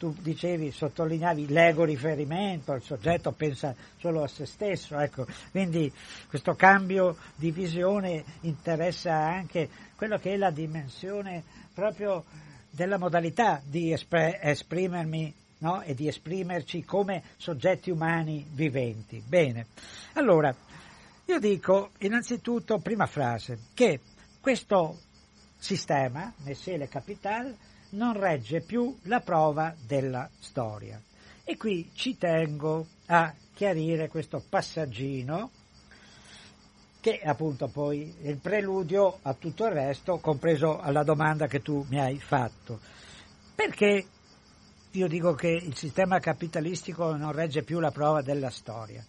Tu dicevi, sottolineavi l'ego riferimento, il soggetto pensa solo a se stesso, ecco. quindi questo cambio di visione interessa anche quello che è la dimensione proprio della modalità di esprimermi no? e di esprimerci come soggetti umani viventi. Bene, allora io dico innanzitutto, prima frase, che questo sistema, Messiele Capital, non regge più la prova della storia. E qui ci tengo a chiarire questo passaggino che è appunto poi il preludio a tutto il resto, compreso alla domanda che tu mi hai fatto. Perché io dico che il sistema capitalistico non regge più la prova della storia.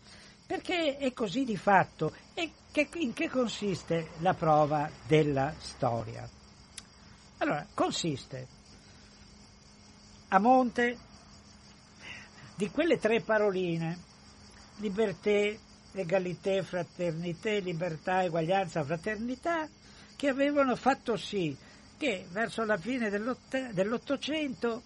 Perché è così di fatto. E che, in che consiste la prova della storia? Allora, consiste a monte di quelle tre paroline, liberté, egalité, fraternité, libertà, eguaglianza, fraternità, che avevano fatto sì che verso la fine dell'Ottocento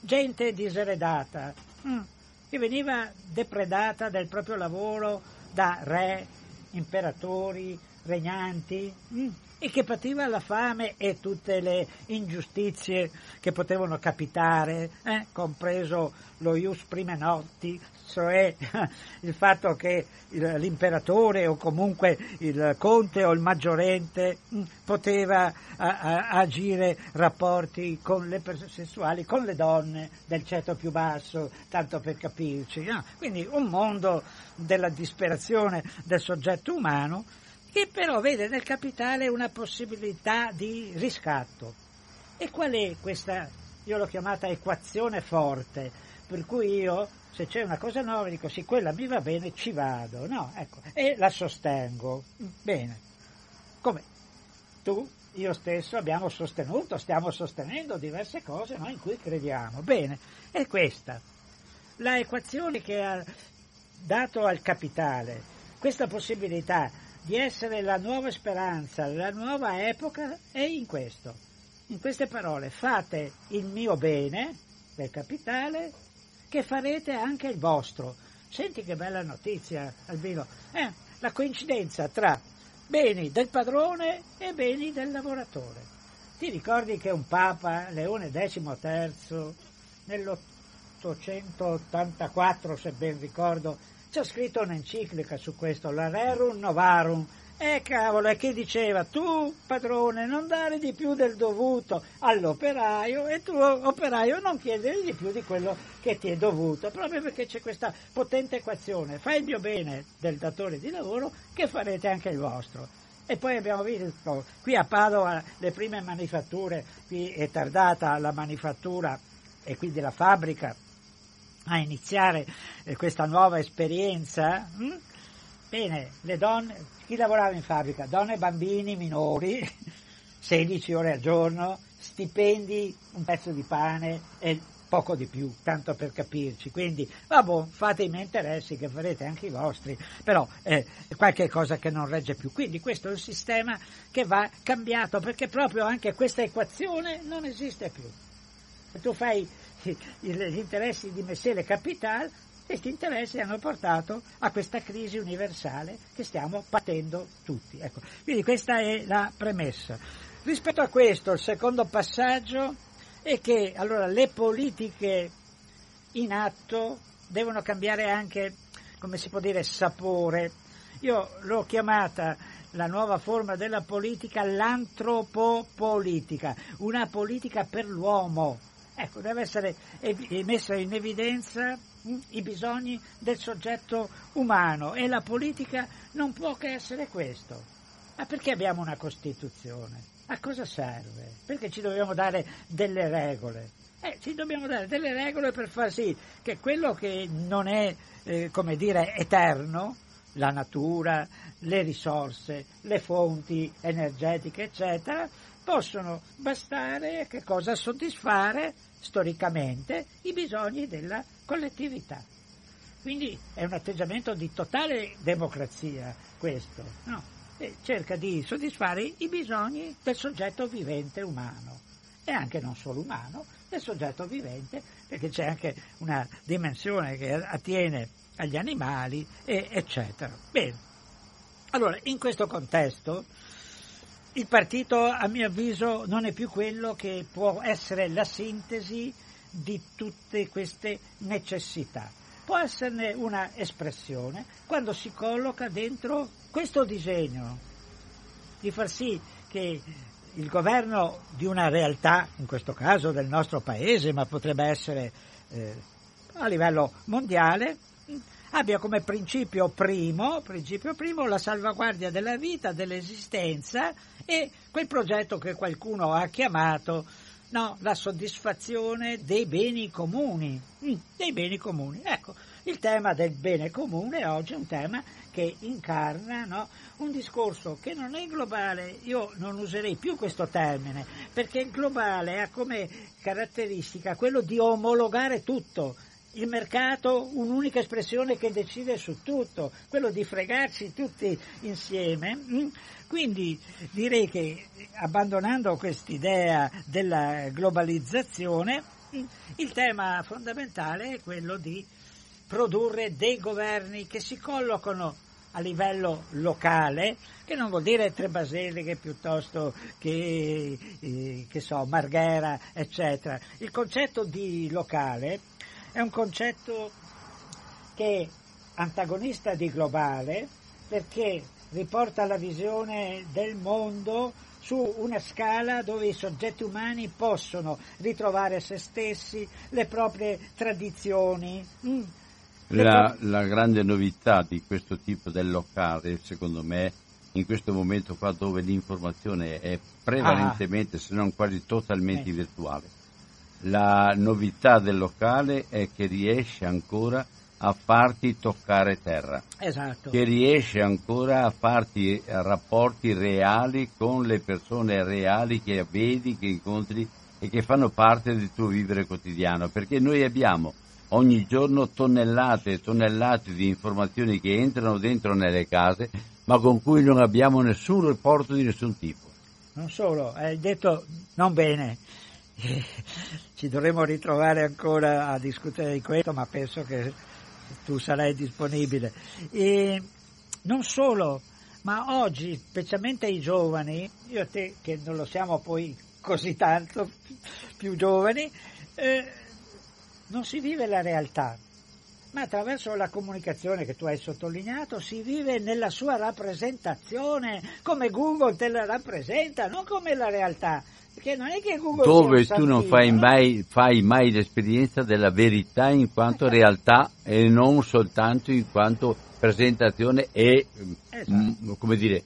gente diseredata, mm, che veniva depredata del proprio lavoro da re, imperatori, regnanti, mm, e che pativa la fame e tutte le ingiustizie che potevano capitare, eh, compreso lo ius prime notti, cioè il fatto che l'imperatore o comunque il conte o il maggiorente mm, poteva agire rapporti con le sessuali con le donne del ceto più basso, tanto per capirci. No? Quindi un mondo della disperazione del soggetto umano che però vede nel capitale una possibilità di riscatto. E qual è questa, io l'ho chiamata equazione forte, per cui io se c'è una cosa nuova dico sì, quella mi va bene, ci vado, no? Ecco, e la sostengo. Bene. Come? Tu, io stesso abbiamo sostenuto, stiamo sostenendo diverse cose no, in cui crediamo. Bene, è questa. La equazione che ha dato al capitale questa possibilità di essere la nuova speranza, la nuova epoca è in questo. In queste parole, fate il mio bene del capitale che farete anche il vostro. Senti che bella notizia, Albino. Eh, la coincidenza tra beni del padrone e beni del lavoratore. Ti ricordi che un Papa, Leone XIII, nell'884, se ben ricordo, ha scritto un'enciclica su questo, la Rerum Novarum, eh cavolo, e che diceva, tu padrone non dare di più del dovuto all'operaio e tu operaio non chiedere di più di quello che ti è dovuto, proprio perché c'è questa potente equazione, fai il mio bene del datore di lavoro che farete anche il vostro. E poi abbiamo visto qui a Padova le prime manifatture, qui è tardata la manifattura e quindi la fabbrica a iniziare eh, questa nuova esperienza. Hm? Bene, le donne, chi lavorava in fabbrica? Donne e bambini minori, 16 ore al giorno, stipendi, un pezzo di pane e poco di più, tanto per capirci. Quindi, vabbè, fate i miei interessi che farete anche i vostri, però è qualche cosa che non regge più. Quindi questo è un sistema che va cambiato perché proprio anche questa equazione non esiste più. Tu fai gli interessi di Messele Capital questi interessi hanno portato a questa crisi universale che stiamo patendo tutti. Ecco, quindi questa è la premessa. Rispetto a questo, il secondo passaggio è che allora, le politiche in atto devono cambiare anche, come si può dire, sapore. Io l'ho chiamata la nuova forma della politica l'antropopolitica, una politica per l'uomo. Ecco, deve essere messa in evidenza i bisogni del soggetto umano e la politica non può che essere questo. Ma perché abbiamo una Costituzione? A cosa serve? Perché ci dobbiamo dare delle regole? Eh, ci dobbiamo dare delle regole per far sì che quello che non è, eh, come dire, eterno, la natura, le risorse, le fonti energetiche, eccetera, possono bastare che cosa soddisfare storicamente i bisogni della collettività. Quindi è un atteggiamento di totale democrazia questo, no? cerca di soddisfare i bisogni del soggetto vivente umano e anche non solo umano, del soggetto vivente, perché c'è anche una dimensione che attiene agli animali, e, eccetera. Bene, allora in questo contesto il partito, a mio avviso, non è più quello che può essere la sintesi di tutte queste necessità. Può esserne una espressione quando si colloca dentro questo disegno di far sì che il governo di una realtà, in questo caso del nostro paese, ma potrebbe essere eh, a livello mondiale, abbia come principio primo, principio primo la salvaguardia della vita, dell'esistenza e quel progetto che qualcuno ha chiamato no, la soddisfazione dei beni comuni, mm, dei beni comuni. Ecco, il tema del bene comune oggi è un tema che incarna no, un discorso che non è globale, io non userei più questo termine, perché il globale ha come caratteristica quello di omologare tutto, il mercato un'unica espressione che decide su tutto, quello di fregarci tutti insieme. Mm? Quindi direi che abbandonando quest'idea della globalizzazione, mm, il tema fondamentale è quello di produrre dei governi che si collocano a livello locale, che non vuol dire Tre Baseliche piuttosto che, eh, che so, Marghera, eccetera. Il concetto di locale è un concetto che è antagonista di globale perché riporta la visione del mondo su una scala dove i soggetti umani possono ritrovare se stessi, le proprie tradizioni. Mm. La, la, grande novità di questo tipo del locale, secondo me, in questo momento qua dove l'informazione è prevalentemente, ah. se non quasi totalmente eh. virtuale, la novità del locale è che riesce ancora a farti toccare terra. Esatto. Che riesce ancora a farti rapporti reali con le persone reali che vedi, che incontri e che fanno parte del tuo vivere quotidiano. Perché noi abbiamo ogni giorno tonnellate e tonnellate di informazioni che entrano dentro nelle case, ma con cui non abbiamo nessun rapporto di nessun tipo. Non solo, hai detto non bene ci dovremo ritrovare ancora a discutere di questo, ma penso che tu sarai disponibile. E non solo, ma oggi, specialmente ai giovani, io e te che non lo siamo poi così tanto più giovani, eh, non si vive la realtà, ma attraverso la comunicazione che tu hai sottolineato si vive nella sua rappresentazione, come Google te la rappresenta, non come la realtà. Perché non è che Google Dove tu non fai mai, fai mai l'esperienza della verità in quanto realtà e non soltanto in quanto presentazione e, esatto. m, come dire,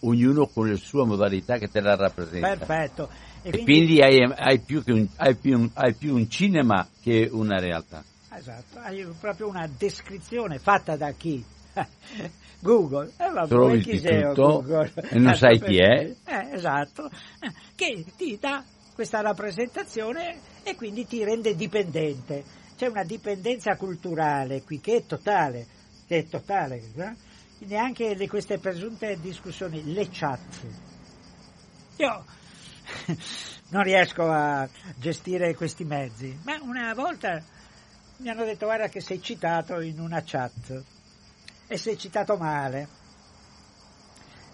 ognuno con la sua modalità che te la rappresenta. Perfetto. E, e quindi, quindi hai, hai, più un, hai, più hai più un cinema che una realtà. Esatto, hai proprio una descrizione fatta da chi? Google, eh, vabbè, trovi chi sei Google? e non sai chi è. Eh, esatto, eh, che ti dà questa rappresentazione e quindi ti rende dipendente. C'è una dipendenza culturale qui che è totale, che è totale. Eh? Neanche le, queste presunte discussioni, le chat. Io non riesco a gestire questi mezzi, ma una volta mi hanno detto guarda che sei citato in una chat e sei citato male.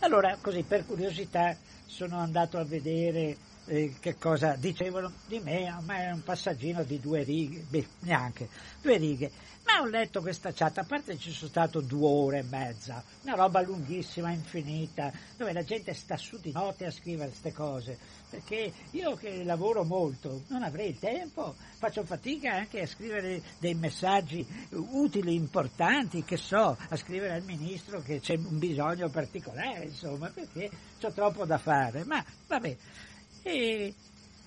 Allora, così per curiosità sono andato a vedere eh, che cosa dicevano di me, ma è un passaggino di due righe, beh, neanche due righe. Ma ho letto questa chat, a parte ci sono stato due ore e mezza, una roba lunghissima, infinita, dove la gente sta su di notte a scrivere queste cose, perché io che lavoro molto non avrei il tempo, faccio fatica anche a scrivere dei messaggi utili, importanti, che so, a scrivere al ministro che c'è un bisogno particolare, insomma, perché ho troppo da fare, ma vabbè. E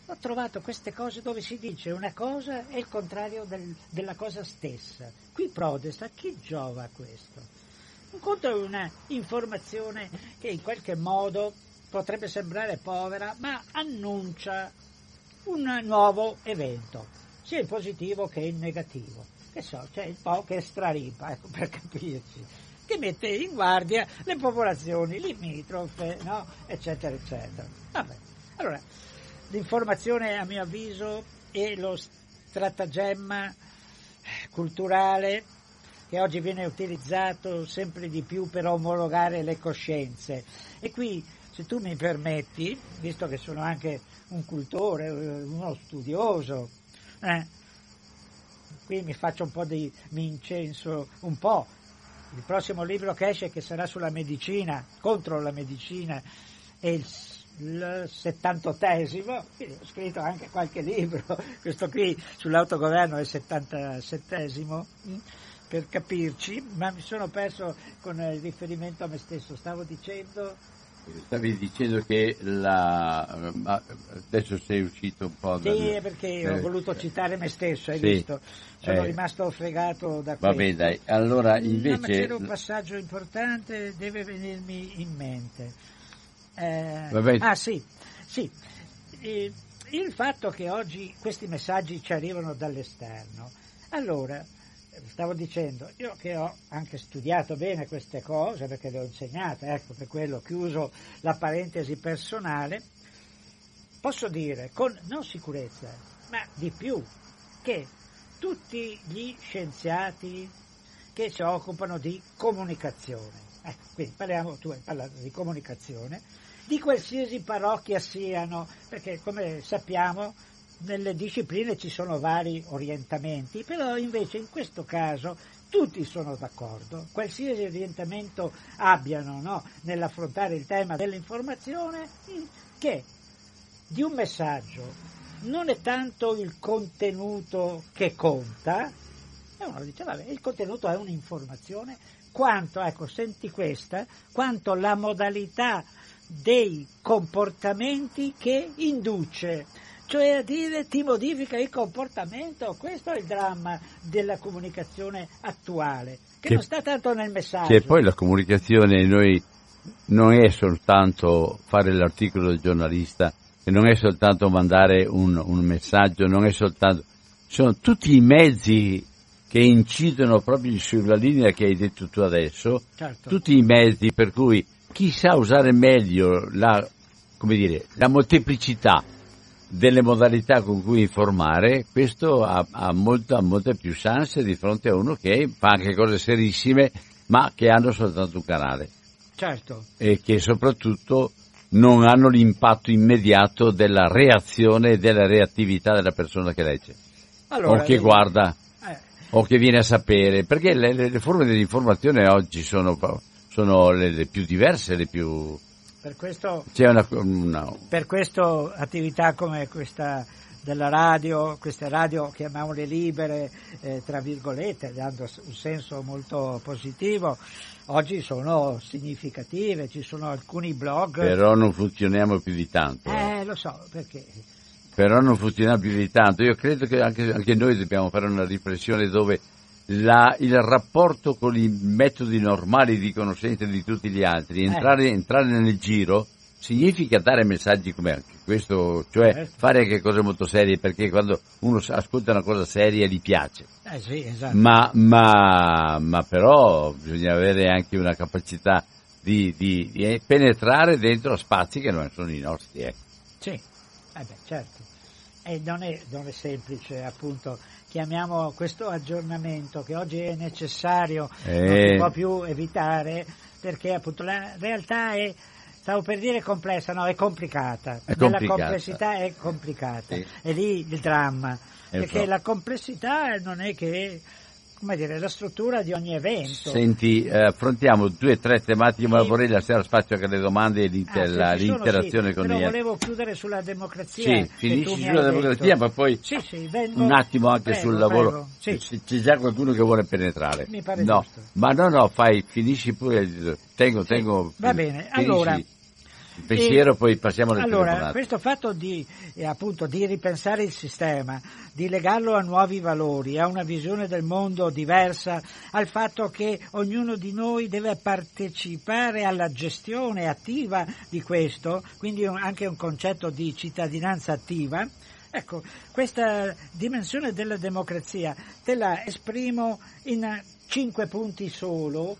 ho trovato queste cose dove si dice una cosa e il contrario del, della cosa stessa. Qui Prodest, a chi giova questo? Un conto è una informazione che in qualche modo potrebbe sembrare povera, ma annuncia un nuovo evento, sia in positivo che in negativo. Che so, c'è il po' che straripa, ecco, per capirci, che mette in guardia le popolazioni limitrofe, no? eccetera, eccetera. Vabbè. Allora, L'informazione, a mio avviso, è lo stratagemma culturale che oggi viene utilizzato sempre di più per omologare le coscienze. E qui, se tu mi permetti, visto che sono anche un cultore, uno studioso, eh, qui mi faccio un po' di, mi incenso un po'. Il prossimo libro che esce, che sarà sulla medicina, contro la medicina, è il il 78esimo, ho scritto anche qualche libro, questo qui sull'autogoverno è il 77esimo, mm, per capirci, ma mi sono perso con il riferimento a me stesso, stavo dicendo Stavi dicendo che la... adesso sei uscito un po' da... Sì, perché eh, ho voluto citare me stesso, hai sì. visto? Sono eh, rimasto fregato da questo. Vabbè dai, allora invece... No, ma c'era un passaggio importante, deve venirmi in mente. Eh, ah sì, sì. Eh, il fatto che oggi questi messaggi ci arrivano dall'esterno, allora stavo dicendo, io che ho anche studiato bene queste cose perché le ho insegnate, ecco per quello chiuso la parentesi personale, posso dire con non sicurezza, ma di più, che tutti gli scienziati che si occupano di comunicazione, ecco, quindi parliamo, tu hai parlato di comunicazione, di qualsiasi parrocchia siano, perché come sappiamo nelle discipline ci sono vari orientamenti, però invece in questo caso tutti sono d'accordo, qualsiasi orientamento abbiano no, nell'affrontare il tema dell'informazione, che di un messaggio non è tanto il contenuto che conta, e uno dice vabbè, il contenuto è un'informazione, quanto, ecco, senti questa, quanto la modalità dei comportamenti che induce cioè a dire ti modifica il comportamento, questo è il dramma della comunicazione attuale, che, che non sta tanto nel messaggio. Che poi la comunicazione noi non è soltanto fare l'articolo del giornalista, non è soltanto mandare un, un messaggio, non è soltanto... sono tutti i mezzi che incidono proprio sulla linea che hai detto tu adesso, certo. tutti i mezzi per cui chi sa usare meglio la, dire, la molteplicità delle modalità con cui informare, questo ha, ha molta, molte più chance di fronte a uno che fa anche cose serissime, ma che hanno soltanto un canale. Certo. E che soprattutto non hanno l'impatto immediato della reazione e della reattività della persona che legge. Allora, o che guarda, eh. o che viene a sapere, perché le, le forme dell'informazione oggi sono, sono le, le più diverse, le più per questo, una, una... per questo attività come questa della radio, queste radio chiamiamole libere, eh, tra virgolette, dando un senso molto positivo, oggi sono significative, ci sono alcuni blog. Però non funzioniamo più di tanto. Eh, lo so, perché? Però non funzioniamo più di tanto. Io credo che anche, anche noi dobbiamo fare una riflessione dove la, il rapporto con i metodi normali di conoscenza di tutti gli altri, entrare, eh. entrare nel giro, significa dare messaggi come anche questo, cioè certo. fare anche cose molto serie, perché quando uno ascolta una cosa seria gli piace. Eh sì, esatto. ma, ma, ma, però bisogna avere anche una capacità di, di, di, penetrare dentro spazi che non sono i nostri. Eh. Sì, eh beh, certo. E non è, non è semplice appunto chiamiamo questo aggiornamento che oggi è necessario, eh. non si può più evitare perché appunto la realtà è stavo per dire complessa, no, è complicata. È complicata. Nella complessità è complicata. Sì. È lì il dramma. È perché la complessità non è che come dire, la struttura di ogni evento. Senti, eh, affrontiamo due o tre tematiche, ma vorrei lasciare spazio anche alle domande e l'inter- ah, sì, l'interazione sono, sì, con i... volevo chiudere sulla democrazia. Sì, finisci sulla democrazia, ma poi sì, vengo, un attimo anche prego, sul lavoro. C'è già qualcuno che vuole penetrare. Mi pare no, giusto. ma no, no, fai, finisci pure, tengo, tengo. Va bene, finisci. allora il pensiero, e, poi passiamo alle Allora, telefonate. questo fatto di, eh, appunto, di ripensare il sistema, di legarlo a nuovi valori, a una visione del mondo diversa, al fatto che ognuno di noi deve partecipare alla gestione attiva di questo, quindi anche un concetto di cittadinanza attiva, Ecco, questa dimensione della democrazia te la esprimo in cinque punti solo.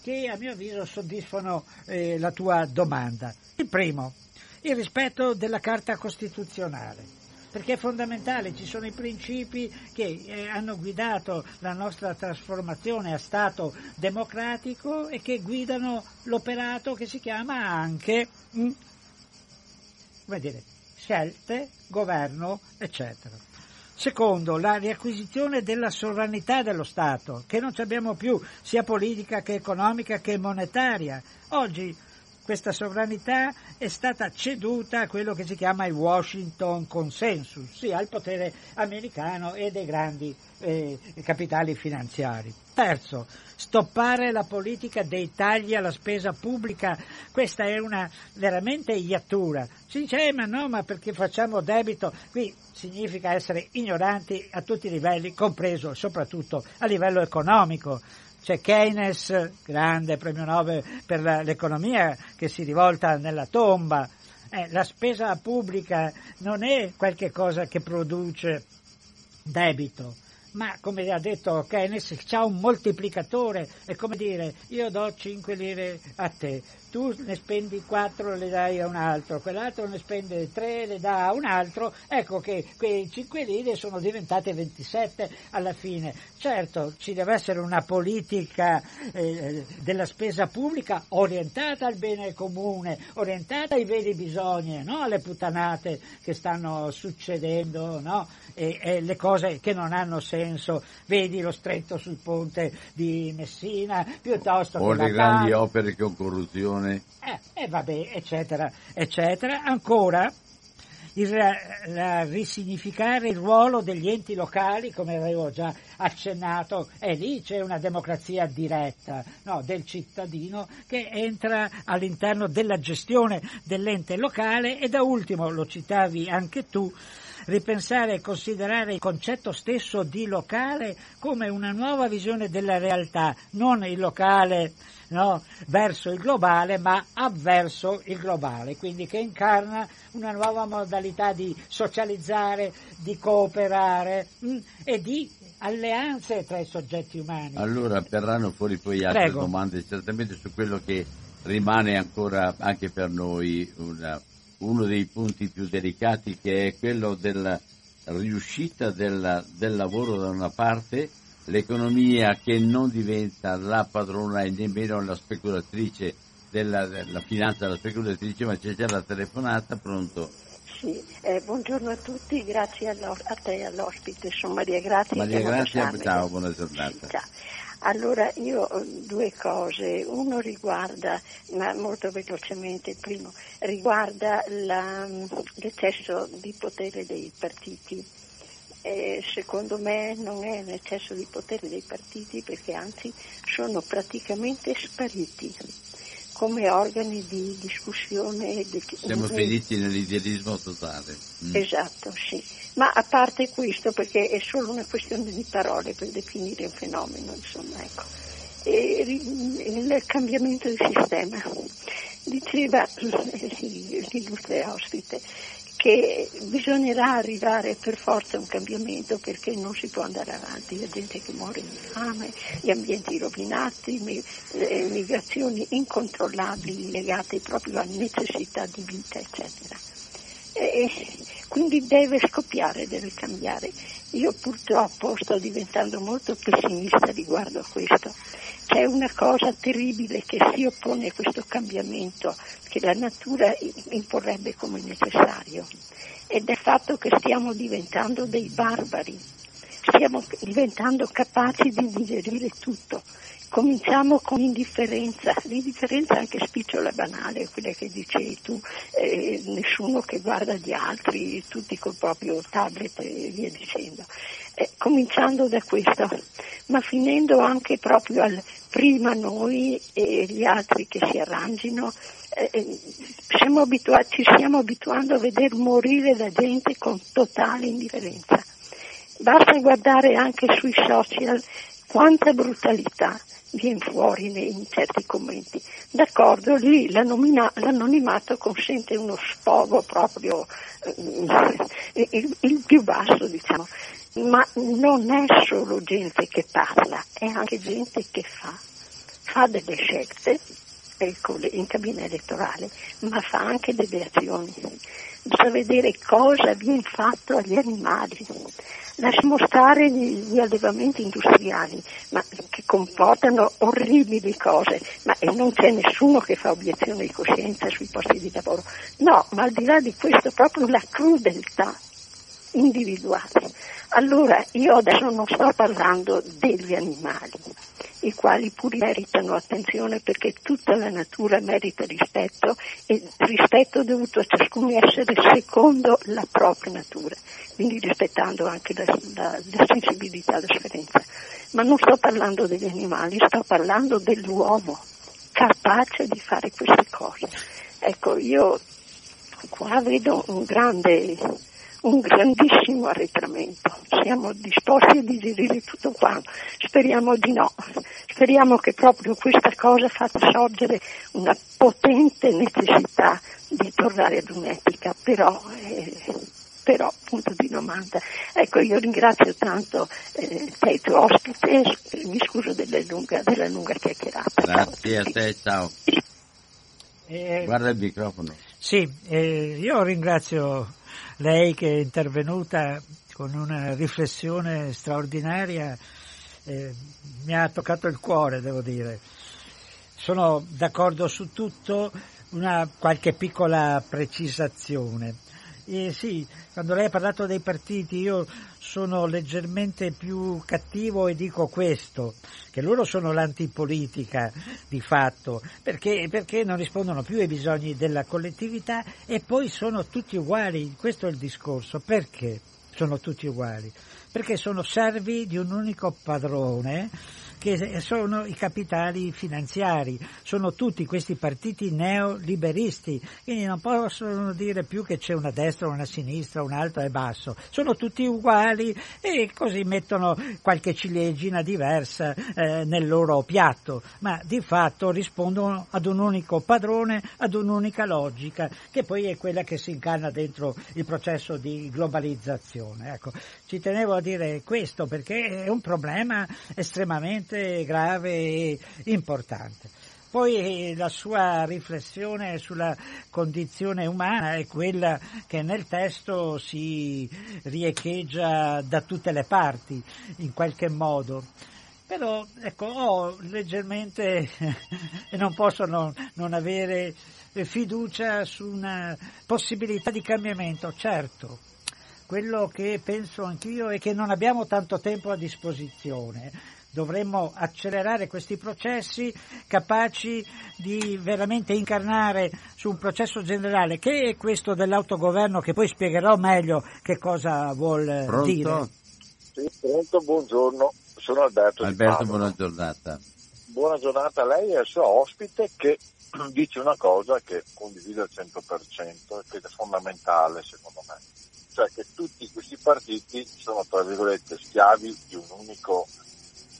Che a mio avviso soddisfano eh, la tua domanda. Il primo, il rispetto della Carta Costituzionale perché è fondamentale, ci sono i principi che eh, hanno guidato la nostra trasformazione a Stato democratico e che guidano l'operato che si chiama anche mh, mm, dire, scelte, governo, eccetera. Secondo, la riacquisizione della sovranità dello Stato, che non abbiamo più, sia politica che economica che monetaria. Oggi questa sovranità è stata ceduta a quello che si chiama il Washington Consensus, sia al potere americano e dei grandi eh, capitali finanziari. Terzo, stoppare la politica dei tagli alla spesa pubblica, questa è una veramente iattura. Si dice, eh, ma no, ma perché facciamo debito? Qui significa essere ignoranti a tutti i livelli, compreso soprattutto a livello economico. C'è Keynes, grande premio Nobel per l'economia, che si rivolta nella tomba. Eh, la spesa pubblica non è qualche cosa che produce debito, ma come ha detto Keynes c'ha un moltiplicatore, è come dire io do 5 lire a te, tu ne spendi 4 le dai a un altro, quell'altro ne spende 3 le dà a un altro, ecco che quei 5 lire sono diventate 27 alla fine. Certo, ci deve essere una politica eh, della spesa pubblica orientata al bene comune, orientata ai veri bisogni, no alle puttanate che stanno succedendo, no? e, e le cose che non hanno senso, vedi lo stretto sul ponte di Messina, piuttosto o che le grandi opere con corruzione. Eh, eh, vabbè, eccetera, eccetera. Ancora, il, risignificare il ruolo degli enti locali, come avevo già accennato, e lì c'è una democrazia diretta no, del cittadino che entra all'interno della gestione dell'ente locale e da ultimo, lo citavi anche tu, ripensare e considerare il concetto stesso di locale come una nuova visione della realtà, non il locale no, verso il globale, ma avverso il globale, quindi che incarna una nuova modalità di socializzare, di cooperare mh, mm, e di alleanze tra i soggetti umani. Allora verranno fuori poi altre Prego. domande certamente su quello che rimane ancora anche per noi una uno dei punti più delicati che è quello della riuscita della, del lavoro da una parte, l'economia che non diventa la padrona e nemmeno la speculatrice della, della finanza della speculatrice, ma c'è già la telefonata, pronto? Sì, eh, buongiorno a tutti, grazie a te all'ospite, sono Maria Grazia. Maria Grazia, ciao, buona giornata. Ciao. Allora io due cose, uno riguarda, ma molto velocemente, il primo riguarda la, l'eccesso di potere dei partiti. Eh, secondo me non è un eccesso di potere dei partiti perché anzi sono praticamente spariti come organi di discussione. Di... Siamo finiti nell'idealismo totale. Mm. Esatto, sì. Ma a parte questo, perché è solo una questione di parole per definire un fenomeno, insomma, ecco. Il cambiamento del sistema. Diceva l'illustre ospite che bisognerà arrivare per forza a un cambiamento perché non si può andare avanti, la gente che muore di fame, gli ambienti rovinati, migrazioni incontrollabili legate proprio alla necessità di vita, eccetera. E quindi deve scoppiare, deve cambiare. Io purtroppo sto diventando molto pessimista riguardo a questo. C'è una cosa terribile che si oppone a questo cambiamento che la natura imporrebbe come necessario ed è il fatto che stiamo diventando dei barbari, stiamo diventando capaci di digerire tutto. Cominciamo con indifferenza, l'indifferenza anche spicciola e banale, quella che dicevi tu, eh, nessuno che guarda gli altri, tutti col proprio tablet e via dicendo. Eh, cominciando da questo, ma finendo anche proprio al prima noi e gli altri che si arrangino, eh, eh siamo abituati, ci stiamo abituando a vedere morire la gente con totale indifferenza. Basta guardare anche sui social quanta brutalità viene fuori in certi commenti. D'accordo, lì l'anonimato consente uno sfogo proprio eh, il, il, più basso, diciamo. Ma non è solo gente che parla, è anche gente che fa. Fa delle scelte in cabina elettorale, ma fa anche delle azioni. Bisogna vedere cosa viene fatto agli animali lasciamo stare gli, allevamenti industriali, ma che comportano orribili cose, ma non c'è nessuno che fa obiezione di coscienza sui posti di lavoro. No, ma al di là di questo proprio la crudeltà, individuati. Allora io adesso non sto parlando degli animali, i quali pure meritano attenzione perché tutta la natura merita rispetto e rispetto dovuto a ciascuno essere secondo la propria natura, quindi rispettando anche la, la, la sensibilità, la sofferenza. Ma non sto parlando degli animali, sto parlando dell'uomo capace di fare queste cose. Ecco, io qua vedo un grande un grandissimo arretramento. Siamo disposti a digerire tutto quanto. Speriamo di no. Speriamo che proprio questa cosa faccia sorgere una potente necessità di tornare ad un'etica, però, eh, però punto di domanda. Ecco, io ringrazio tanto eh, te, il tuo ospite, mi scuso della lunga, della lunga chiacchierata. Grazie ciao. a te, ciao. Eh, Guarda il microfono. Sì, eh, io ringrazio lei che è intervenuta con una riflessione straordinaria eh, mi ha toccato il cuore, devo dire. Sono d'accordo su tutto, una qualche piccola precisazione. Eh, sì, quando lei ha parlato dei partiti io sono leggermente più cattivo e dico questo, che loro sono l'antipolitica di fatto, perché, perché non rispondono più ai bisogni della collettività e poi sono tutti uguali, questo è il discorso, perché sono tutti uguali? Perché sono servi di un unico padrone che sono i capitali finanziari, sono tutti questi partiti neoliberisti, quindi non possono dire più che c'è una destra, una sinistra, un alto e basso, sono tutti uguali e così mettono qualche ciliegina diversa eh, nel loro piatto, ma di fatto rispondono ad un unico padrone, ad un'unica logica, che poi è quella che si incarna dentro il processo di globalizzazione. Ecco, ci tenevo a dire questo perché è un problema estremamente veramente grave e importante. Poi la sua riflessione sulla condizione umana è quella che nel testo si riecheggia da tutte le parti, in qualche modo. Però ecco, ho leggermente e non posso non, non avere fiducia su una possibilità di cambiamento, certo. Quello che penso anch'io è che non abbiamo tanto tempo a disposizione dovremmo accelerare questi processi capaci di veramente incarnare su un processo generale che è questo dell'autogoverno che poi spiegherò meglio che cosa vuol pronto? dire. Sì, pronto, buongiorno, sono Alberto. Alberto, buona giornata. Buona giornata a lei e al suo ospite che dice una cosa che condivido al 100% e che è fondamentale secondo me, cioè che tutti questi partiti sono tra virgolette schiavi di un unico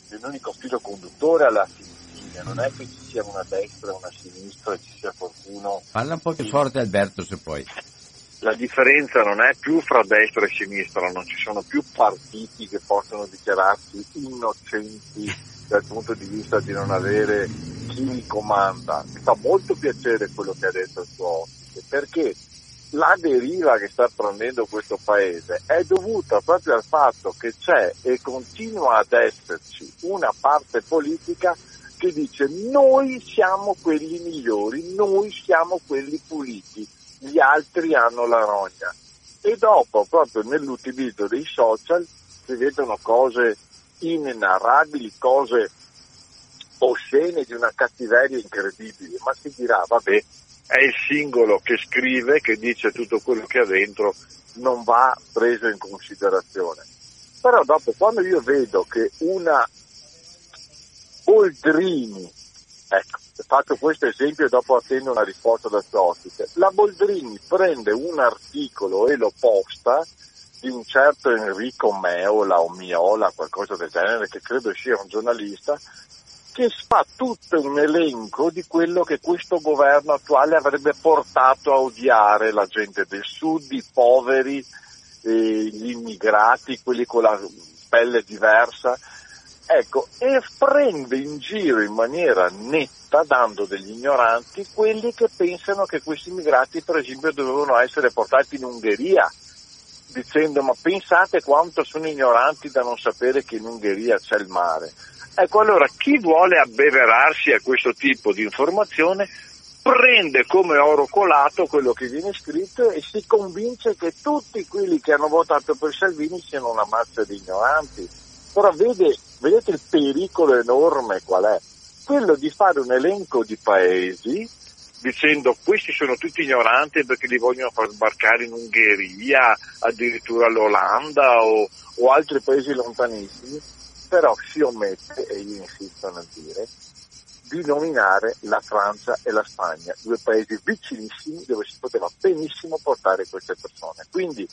di un unico filo conduttore alla fine, non è che ci sia una destra e una sinistra e ci sia qualcuno... Parla un po' più forte Alberto se puoi. La differenza non è più fra destra e sinistra, non ci sono più partiti che possono dichiararsi innocenti dal punto di vista di non avere chi li comanda. Mi fa molto piacere quello che ha detto il suo ospite, perché la deriva che sta prendendo questo paese è dovuta proprio al fatto che c'è e continua ad esserci una parte politica che dice noi siamo quelli migliori, noi siamo quelli puliti, gli altri hanno la rogna. E dopo, proprio nell'utilizzo dei social, si vedono cose inenarrabili, cose oscene di una cattiveria incredibile, ma si dirà, vabbè, è il singolo che scrive, che dice tutto quello che ha dentro, non va preso in considerazione. Però dopo, quando io vedo che una Boldrini, ecco, faccio questo esempio e dopo attendo una risposta suo ospite, la Boldrini prende un articolo e lo posta di un certo Enrico Meola o Miola, qualcosa del genere, che credo sia un giornalista, che fa tutto un elenco di quello che questo governo attuale avrebbe portato a odiare la gente del sud, i poveri, gli immigrati, quelli con la pelle diversa. Ecco, e prende in giro in maniera netta, dando degli ignoranti, quelli che pensano che questi immigrati, per esempio, dovevano essere portati in Ungheria, dicendo ma pensate quanto sono ignoranti da non sapere che in Ungheria c'è il mare. Ecco, allora chi vuole abbeverarsi a questo tipo di informazione prende come oro colato quello che viene scritto e si convince che tutti quelli che hanno votato per Salvini siano una massa di ignoranti. Però vede, vedete il pericolo enorme qual è? Quello di fare un elenco di paesi dicendo questi sono tutti ignoranti perché li vogliono far sbarcare in Ungheria, addirittura all'Olanda o, o altri paesi lontanissimi, però si omette, e io insisto nel dire, di nominare la Francia e la Spagna, due paesi vicinissimi dove si poteva benissimo portare queste persone. Quindi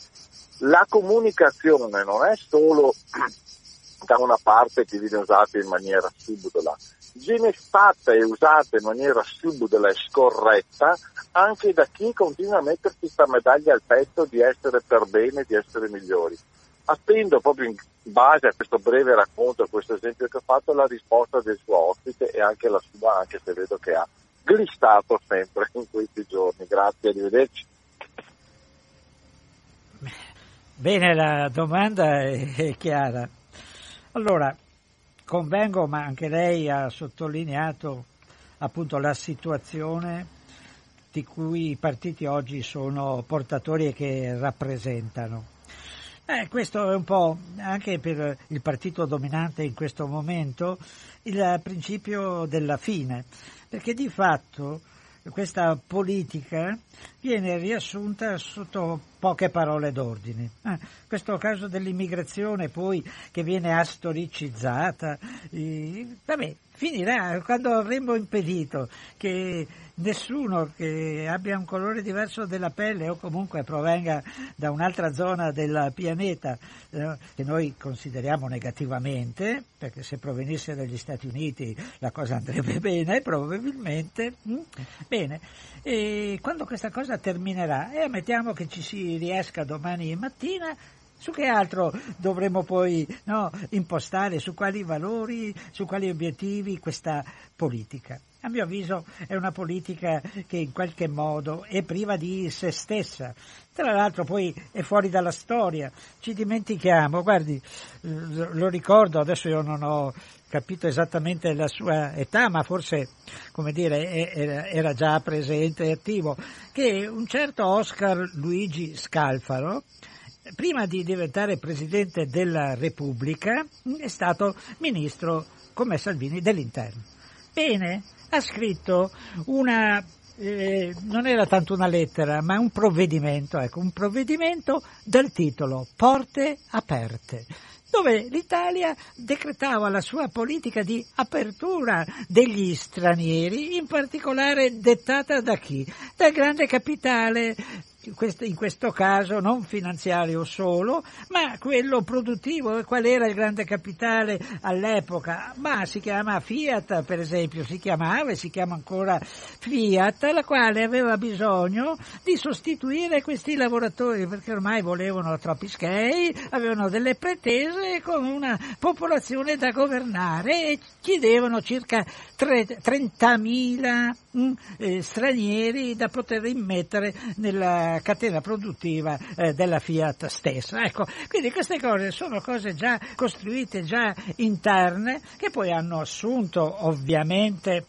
la comunicazione non è solo da una parte che viene usata in maniera subdola, viene fatta e usata in maniera subdola e scorretta anche da chi continua a mettersi questa medaglia al petto di essere per bene, di essere migliori attendo proprio in base a questo breve racconto, a questo esempio che ho fatto, la risposta del suo ospite e anche la sua, anche se vedo che ha glistato sempre in questi giorni. Grazie, arrivederci. Bene, la domanda è chiara. Allora, convengo, ma anche lei ha sottolineato appunto la situazione di cui i partiti oggi sono portatori e che rappresentano. Eh, questo è un po' anche per il partito dominante in questo momento il principio della fine, perché di fatto questa politica viene riassunta sotto poche parole d'ordine. Eh, questo caso dell'immigrazione poi che viene astoricizzata, eh, vabbè, finirà quando avremo impedito che nessuno che abbia un colore diverso della pelle o comunque provenga da un'altra zona del pianeta eh, che noi consideriamo negativamente, perché se provenisse dagli Stati Uniti la cosa andrebbe bene, probabilmente. Mm? Bene, e quando questa cosa terminerà, e ammettiamo che ci si riesca domani mattina, su che altro dovremo poi no, impostare, su quali valori, su quali obiettivi questa politica? A mio avviso è una politica che in qualche modo è priva di se stessa. Tra l'altro poi è fuori dalla storia. Ci dimentichiamo, guardi, lo ricordo, adesso io non ho capito esattamente la sua età, ma forse, come dire, era già presente e attivo, che un certo Oscar Luigi Scalfaro, prima di diventare Presidente della Repubblica, è stato Ministro, come Salvini, dell'Interno. Bene, ha scritto una eh, non era tanto una lettera, ma un provvedimento, ecco, un provvedimento dal titolo Porte aperte dove l'Italia decretava la sua politica di apertura degli stranieri, in particolare dettata da chi? Dal grande capitale in questo caso non finanziario solo, ma quello produttivo. Qual era il grande capitale all'epoca? Ma si chiama Fiat, per esempio, si chiamava e si chiama ancora Fiat, la quale aveva bisogno di sostituire questi lavoratori perché ormai volevano troppi schei, avevano delle pretese con una popolazione da governare e chiedevano circa 30.000 mm, eh, stranieri da poter immettere nella catena produttiva eh, della Fiat stessa. Ecco, quindi queste cose sono cose già costruite, già interne, che poi hanno assunto ovviamente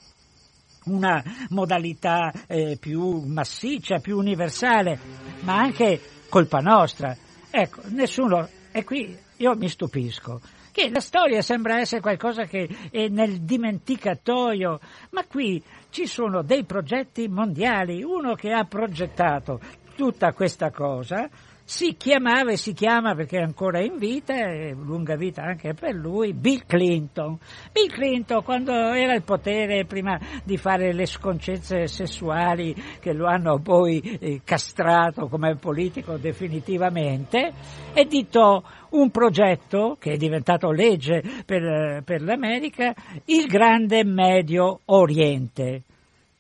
una modalità eh, più massiccia, più universale, ma anche colpa nostra. Ecco, nessuno, e qui io mi stupisco, che la storia sembra essere qualcosa che è nel dimenticatoio, ma qui ci sono dei progetti mondiali, uno che ha progettato tutta questa cosa si chiamava e si chiama perché è ancora in vita, e lunga vita anche per lui, Bill Clinton. Bill Clinton quando era al potere, prima di fare le sconcezze sessuali che lo hanno poi eh, castrato come politico definitivamente, editò un progetto che è diventato legge per, per l'America, il Grande Medio Oriente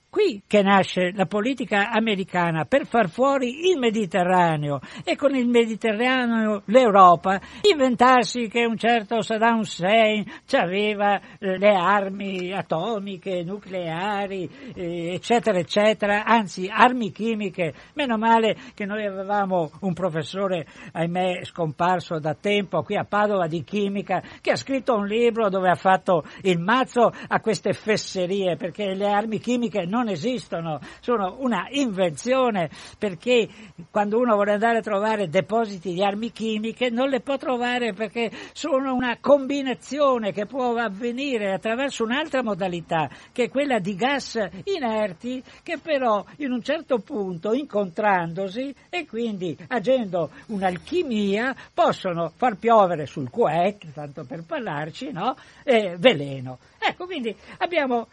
qui che nasce la politica americana per far fuori il Mediterraneo e con il Mediterraneo l'Europa, inventarsi che un certo Saddam Hussein aveva eh, le armi atomiche, nucleari, eh, eccetera, eccetera, anzi armi chimiche. Meno male che noi avevamo un professore, ahimè, scomparso da tempo qui a Padova di chimica, che ha scritto un libro dove ha fatto il mazzo a queste fesserie, perché le armi chimiche non non esistono, sono una invenzione perché quando uno vuole andare a trovare depositi di armi chimiche non le può trovare perché sono una combinazione che può avvenire attraverso un'altra modalità che è quella di gas inerti che però in un certo punto incontrandosi e quindi agendo un'alchimia possono far piovere sul Kuwait, tanto per parlarci, no? eh, veleno. Ecco, quindi abbiamo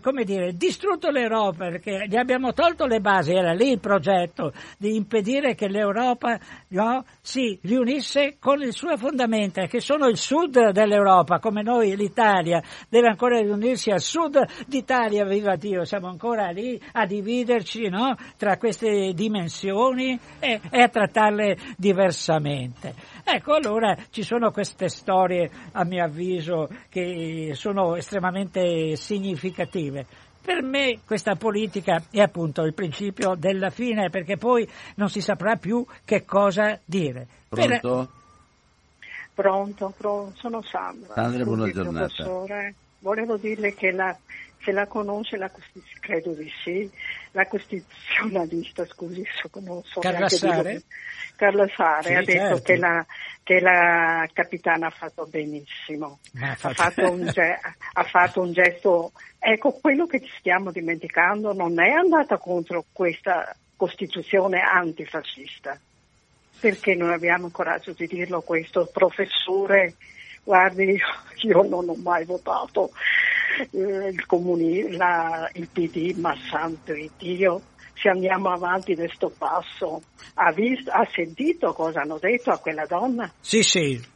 come dire, distrutto l'Europa perché gli abbiamo tolto le basi, era lì il progetto di impedire che l'Europa no, si riunisse con le sue fondamenta, che sono il sud dell'Europa, come noi l'Italia deve ancora riunirsi al sud d'Italia, viva Dio, siamo ancora lì a dividerci no, tra queste dimensioni e, e a trattarle diversamente. Ecco, allora ci sono queste storie, a mio avviso, che sono estremamente significative. Per me questa politica è appunto il principio della fine, perché poi non si saprà più che cosa dire. Pronto? Per... Pronto, pronto, sono Sandra. Sandra, buona giornata. Volevo dirle che la, se la conosce, la, credo di sì, la costituzionalista, scusi, non so Carla Sare? Carlo Sare sì, ha detto certo. che, la, che, la, capitana ha fatto benissimo, ha fatto... Ha, fatto un, ha fatto un gesto, ecco quello che ci stiamo dimenticando non è andata contro questa Costituzione antifascista, perché non abbiamo il coraggio di dirlo questo, professore, guardi, io non ho mai votato eh, il, comuni, la, il PD, ma santo Dio, se andiamo avanti di questo passo, ha, visto, ha sentito cosa hanno detto a quella donna? Sì, sì.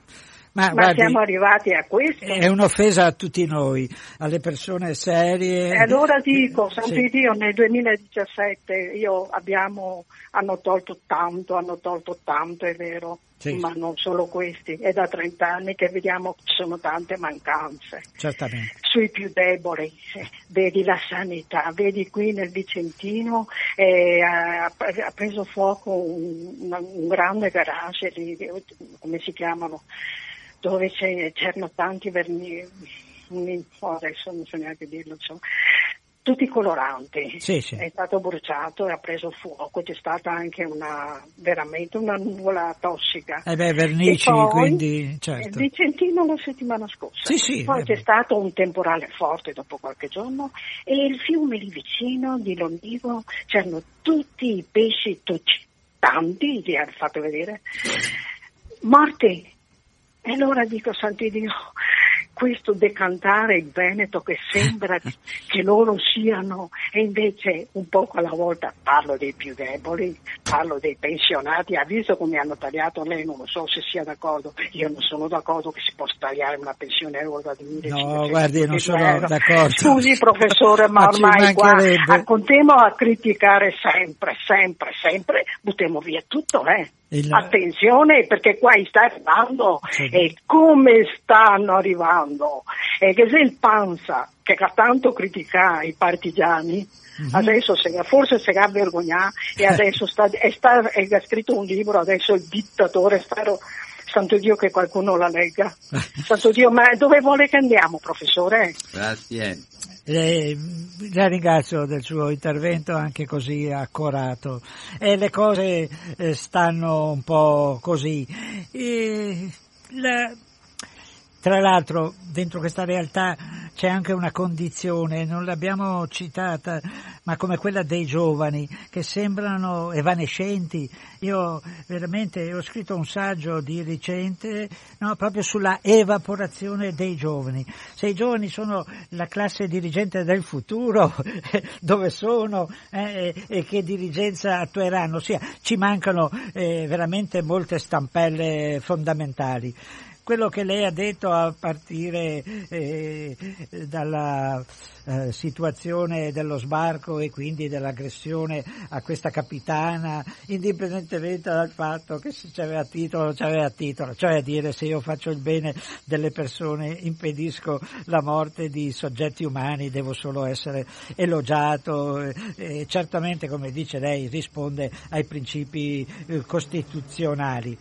Ma, Ma guardi, siamo arrivati a questo? È un'offesa a tutti noi, alle persone serie. E allora dico, santo sì. Dio, nel 2017 io abbiamo, hanno tolto tanto, hanno tolto tanto, è vero sì. ma non solo questi. È da 30 anni che vediamo che ci sono tante mancanze. Certamente. Sui più deboli, vedi la sanità, vedi qui nel Vicentino eh, ha, ha, preso fuoco un, un grande garage, lì, come si chiamano, dove c'erano tanti vernieri adesso non so neanche dirlo, insomma, tutti coloranti. Sì, sì. È stato bruciato e ha preso fuoco, c'è stata anche una, veramente una nuvola tossica. Eh beh, vernici, poi, quindi certo. Vicentino la settimana scorsa. Sì, poi c'è stato un temporale forte dopo qualche giorno e il fiume lì vicino di Londivo c'erano tutti i pesci, tutti, tanti, li ha fatto vedere, morti. E allora dico, santi Dio, questo decantare il Veneto che sembra che loro siano, e invece un poco alla volta parlo dei più deboli, parlo dei pensionati, ha visto come hanno tagliato lei, non lo so se sia d'accordo, io non sono d'accordo che si possa tagliare una pensione euro da 1500 No, guardi, non sono d'accordo. Scusi professore, ma, ma ormai qua continuiamo a criticare sempre, sempre, sempre, buttiamo via tutto, eh. Il... Attenzione perché qua sta arrivando sì. e come stanno arrivando. E che se il Panza, che ha tanto criticato i partigiani, mm-hmm. adesso se, forse si ha vergognato e adesso sta, è, sta, è, ha scritto un libro, adesso il dittatore, spero, santo Dio che qualcuno la legga. santo Dio, ma dove vuole che andiamo professore? Grazie. Eh, la ringrazio del suo intervento anche così accorato. E le cose eh, stanno un po' così. E la, tra l'altro dentro questa realtà c'è anche una condizione, non l'abbiamo citata, ma come quella dei giovani che sembrano evanescenti. Io veramente ho scritto un saggio di recente no, proprio sulla evaporazione dei giovani. Se i giovani sono la classe dirigente del futuro, dove sono eh, e che dirigenza attueranno? Sia, ci mancano eh, veramente molte stampelle fondamentali quello che lei ha detto a partire eh, dalla eh, situazione dello sbarco e quindi dell'aggressione a questa capitana, indipendentemente dal fatto che se c'aveva titolo o c'aveva titolo, cioè a dire se io faccio il bene delle persone impedisco la morte di soggetti umani, devo solo essere elogiato e certamente come dice lei risponde ai principi eh, costituzionali.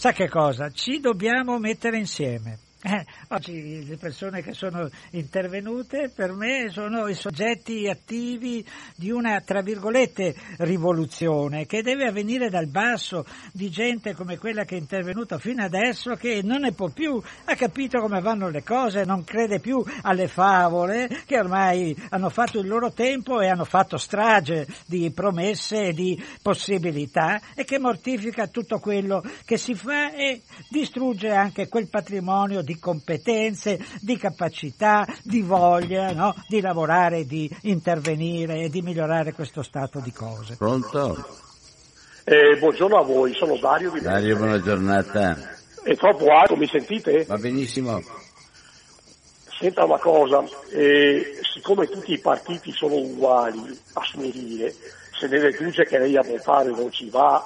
Sa che cosa? Ci dobbiamo mettere insieme Eh, oggi le persone che sono intervenute per me sono i soggetti attivi di una, tra virgolette, rivoluzione che deve avvenire dal basso di gente come quella che è intervenuta fino adesso che non ne può più, ha capito come vanno le cose, non crede più alle favole che ormai hanno fatto il loro tempo e hanno fatto strage di promesse e di possibilità e che mortifica tutto quello che si fa e distrugge anche quel patrimonio di competenze, di capacità, di voglia no? di lavorare, di intervenire e di migliorare questo stato di cose. Pronto? Eh, buongiorno a voi, sono Dario di Dario, buona giornata. È troppo alto, mi sentite? Va benissimo. Senta una cosa, eh, siccome tutti i partiti sono uguali a smerire, se ne deduce che lei a votare non ci va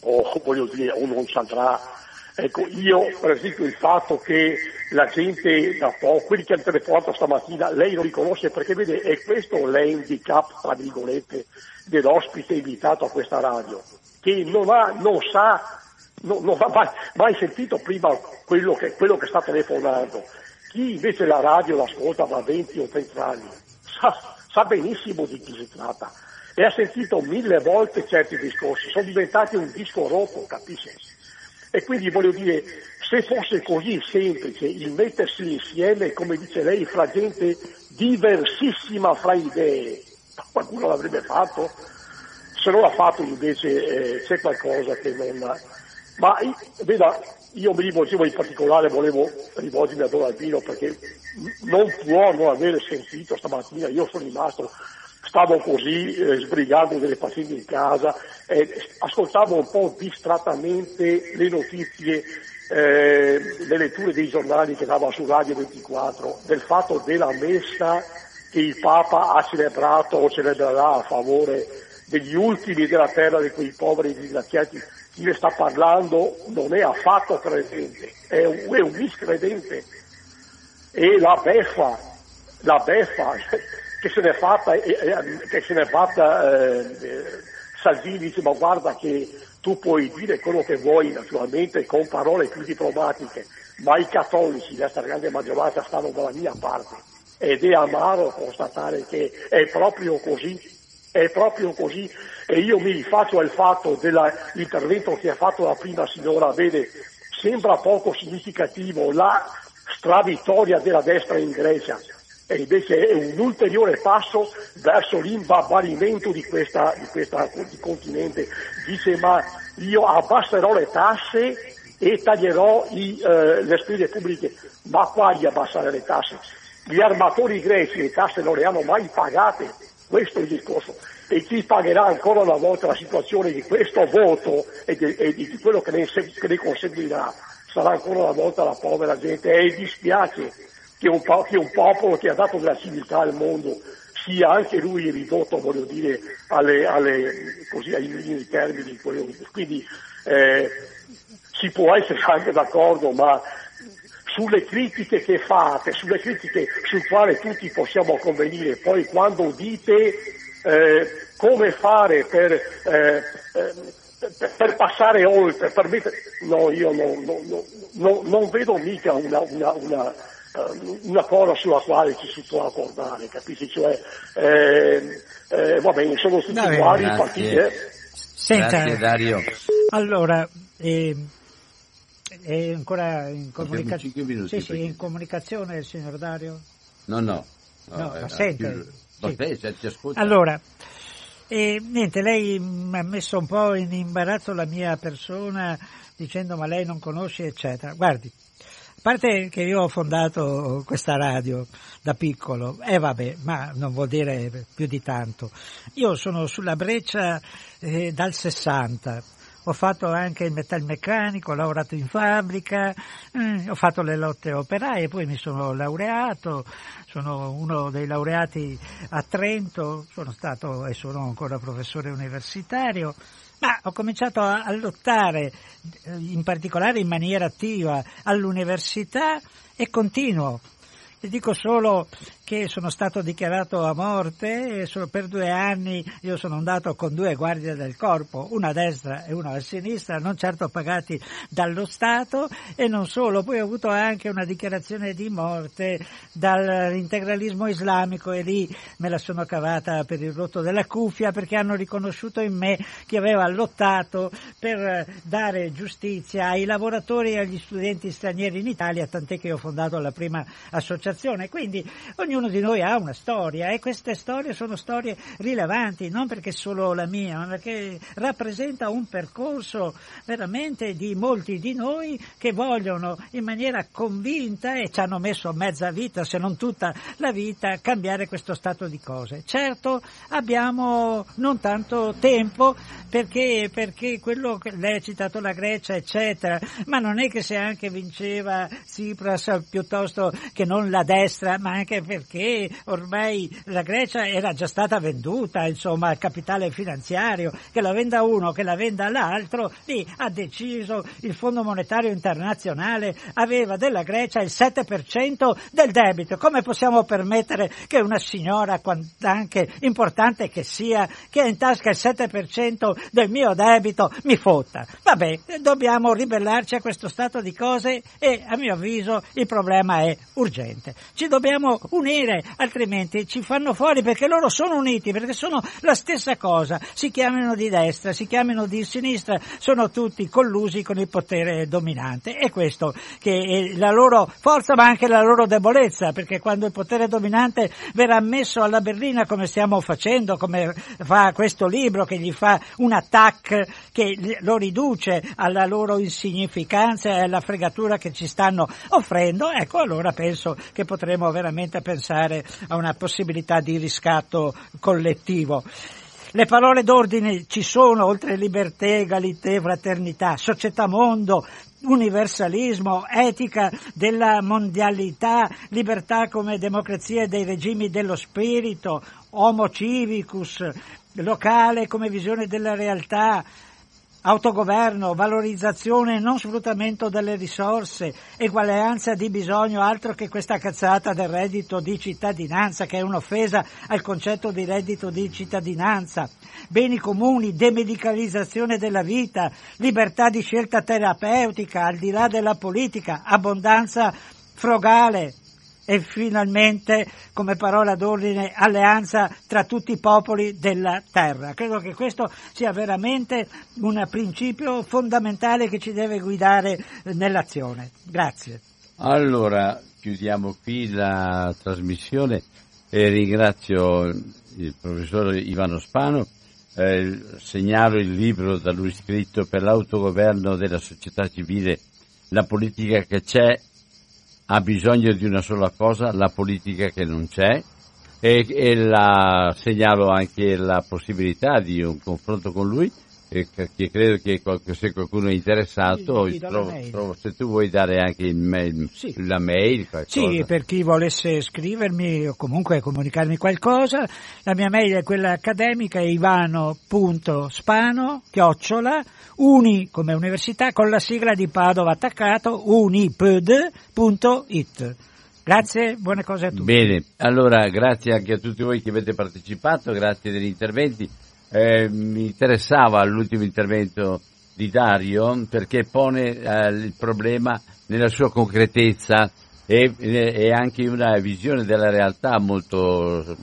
o voglio dire o non ci andrà Ecco, io per esempio il fatto che la gente da poco, quelli che hanno telefonato stamattina, lei lo riconosce perché vede, è questo l'handicap, tra virgolette, dell'ospite invitato a questa radio, che non, ha, non sa, non, non ha mai, mai, sentito prima quello che, quello che sta telefonando. Chi invece la radio l'ascolta da 20 o 30 anni sa, sa benissimo di chi si tratta e ha sentito mille volte certi discorsi, sono diventati un disco rotto, capisci? E quindi voglio dire, se fosse così semplice il mettersi insieme, come dice lei, fra gente diversissima fra idee, qualcuno l'avrebbe fatto, se non l'ha fatto invece eh, c'è qualcosa che non... Ma veda, io mi rivolgevo in particolare, volevo rivolgermi a Don Albino perché non può non aver sentito stamattina, io sono rimasto stavo così eh, sbrigando delle pazienti in casa, eh, ascoltavo un po' distrattamente le notizie, eh, le letture dei giornali che dava su Radio 24 del fatto della messa che il Papa ha celebrato o celebrerà a favore degli ultimi della terra, di quei poveri disgraziati. Chi ne sta parlando non è affatto credente, è un, è un miscredente. E la beffa, la beffa, che se n'è fatta, che se n'è fatta eh, Salvini dice ma guarda che tu puoi dire quello che vuoi naturalmente con parole più diplomatiche, ma i cattolici, la stragrande maggioranza, stanno dalla mia parte. Ed è amaro constatare che è proprio così, è proprio così. E io mi rifaccio al fatto dell'intervento che ha fatto la prima signora, vede, sembra poco significativo la stravittoria della destra in Grecia, e invece è un ulteriore passo verso l'imbabbalimento di questa, di questa di continente. Dice ma io abbasserò le tasse e taglierò i, eh, le spese pubbliche. Ma quali abbassare le tasse? Gli armatori greci le tasse non le hanno mai pagate, questo è il discorso. E chi pagherà ancora una volta la situazione di questo voto e di, e di quello che ne, che ne conseguirà sarà ancora una volta la povera gente e dispiace che un, che un popolo che ha dato della civiltà al mondo sia anche lui ridotto, voglio dire, alle, alle, così, ai minimi termini. Quindi eh, si può essere anche d'accordo, ma sulle critiche che fate, sulle critiche sul quale tutti possiamo convenire, poi quando dite eh, come fare per, eh, per, per, passare oltre, per mettere... no, io non, non, non, non vedo mica una, una, una eh, una cosa sulla quale ci si può accordare, capisci? Cioè, eh, eh, va bene, sono tutti no, uguali i partiti. Eh. Senta, Grazie, Dario. Allora, eh, è ancora in, comunica- sì, sì, in comunicazione il signor Dario? No, no. No, no ma sente. Più... Sì. Te, ti ascolta. Allora, eh, niente, lei mi ha messo un po' in imbarazzo la mia persona dicendo ma lei non conosce eccetera. Guardi, parte che io ho fondato questa radio da piccolo, e eh vabbè, ma non vuol dire più di tanto. Io sono sulla breccia eh, dal 60, ho fatto anche il metalmeccanico, ho lavorato in fabbrica, eh, ho fatto le lotte operaie, poi mi sono laureato, sono uno dei laureati a Trento, sono stato e sono ancora professore universitario, ma ho cominciato a, a lottare, eh, in particolare in maniera attiva, all'università e continuo. Vi dico solo che sono stato dichiarato a morte per due anni io sono andato con due guardie del corpo, una a destra e una a sinistra, non certo pagati dallo Stato e non solo, poi ho avuto anche una dichiarazione di morte dall'integralismo islamico e lì me la sono cavata per il rotto della cuffia perché hanno riconosciuto in me che aveva lottato per dare giustizia ai lavoratori e agli studenti stranieri in Italia, tant'è che ho fondato la prima associazione. Quindi ognuno di noi ha una storia e queste storie sono storie rilevanti, non perché solo la mia, ma perché rappresenta un percorso veramente di molti di noi che vogliono in maniera convinta e ci hanno messo mezza vita, se non tutta la vita, cambiare questo stato di cose. Certo abbiamo non tanto tempo perché, perché quello che lei ha citato la Grecia, eccetera, ma non è che se anche vinceva Tsipras piuttosto che non la destra, ma anche perché ormai la Grecia era già stata venduta, insomma, al capitale finanziario, che la venda uno, che la venda l'altro, lì ha deciso il Fondo Monetario Internazionale aveva della Grecia il 7% del debito. Come possiamo permettere che una signora, anche importante che sia, che ha in tasca il 7% del mio debito, mi fotta? Vabbè, dobbiamo ribellarci a questo stato di cose e a mio avviso il problema è urgente. Ci dobbiamo unire, altrimenti ci fanno fuori perché loro sono uniti, perché sono la stessa cosa, si chiamano di destra, si chiamano di sinistra, sono tutti collusi con il potere dominante. È questo che è la loro forza ma anche la loro debolezza, perché quando il potere dominante verrà messo alla berlina come stiamo facendo, come fa questo libro che gli fa un attacco che lo riduce alla loro insignificanza e alla fregatura che ci stanno offrendo, ecco allora penso che potremo veramente pensare a una possibilità di riscatto collettivo. Le parole d'ordine ci sono, oltre libertà, egalité, fraternità, società mondo, universalismo, etica della mondialità, libertà come democrazia dei regimi dello spirito, homo civicus, locale come visione della realtà, autogoverno, valorizzazione e non sfruttamento delle risorse, eguaglianza di bisogno, altro che questa cazzata del reddito di cittadinanza che è un'offesa al concetto di reddito di cittadinanza, beni comuni, demedicalizzazione della vita, libertà di scelta terapeutica al di là della politica, abbondanza frugale, e finalmente come parola d'ordine alleanza tra tutti i popoli della terra. Credo che questo sia veramente un principio fondamentale che ci deve guidare nell'azione. Grazie. Allora, chiudiamo qui la trasmissione e ringrazio il professor Ivano Spano. Eh, segnalo il libro da lui scritto per l'autogoverno della società civile, la politica che c'è ha bisogno di una sola cosa, la politica che non c'è, e, e la, segnalo anche la possibilità di un confronto con lui, e che credo che se qualcuno è interessato, sì, trovo, trovo, se tu vuoi dare anche mail, sì. la mail. Qualcosa. Sì, per chi volesse scrivermi o comunque comunicarmi qualcosa, la mia mail è quella accademica, è ivano.spano, chiocciola, uni come università, con la sigla di Padova attaccato, uniped.it. Grazie, buone cose a tutti. Bene, allora grazie anche a tutti voi che avete partecipato, grazie degli interventi. Eh, mi interessava l'ultimo intervento di Dario perché pone eh, il problema nella sua concretezza e, e, anche una visione della realtà molto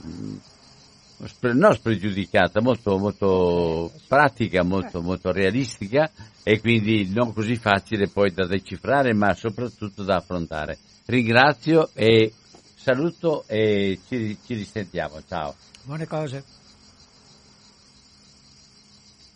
non spregiudicata, molto, molto pratica, molto, molto realistica e quindi non così facile poi da decifrare ma soprattutto da affrontare. Ringrazio e saluto e ci, ci risentiamo. Ciao. Buone cose.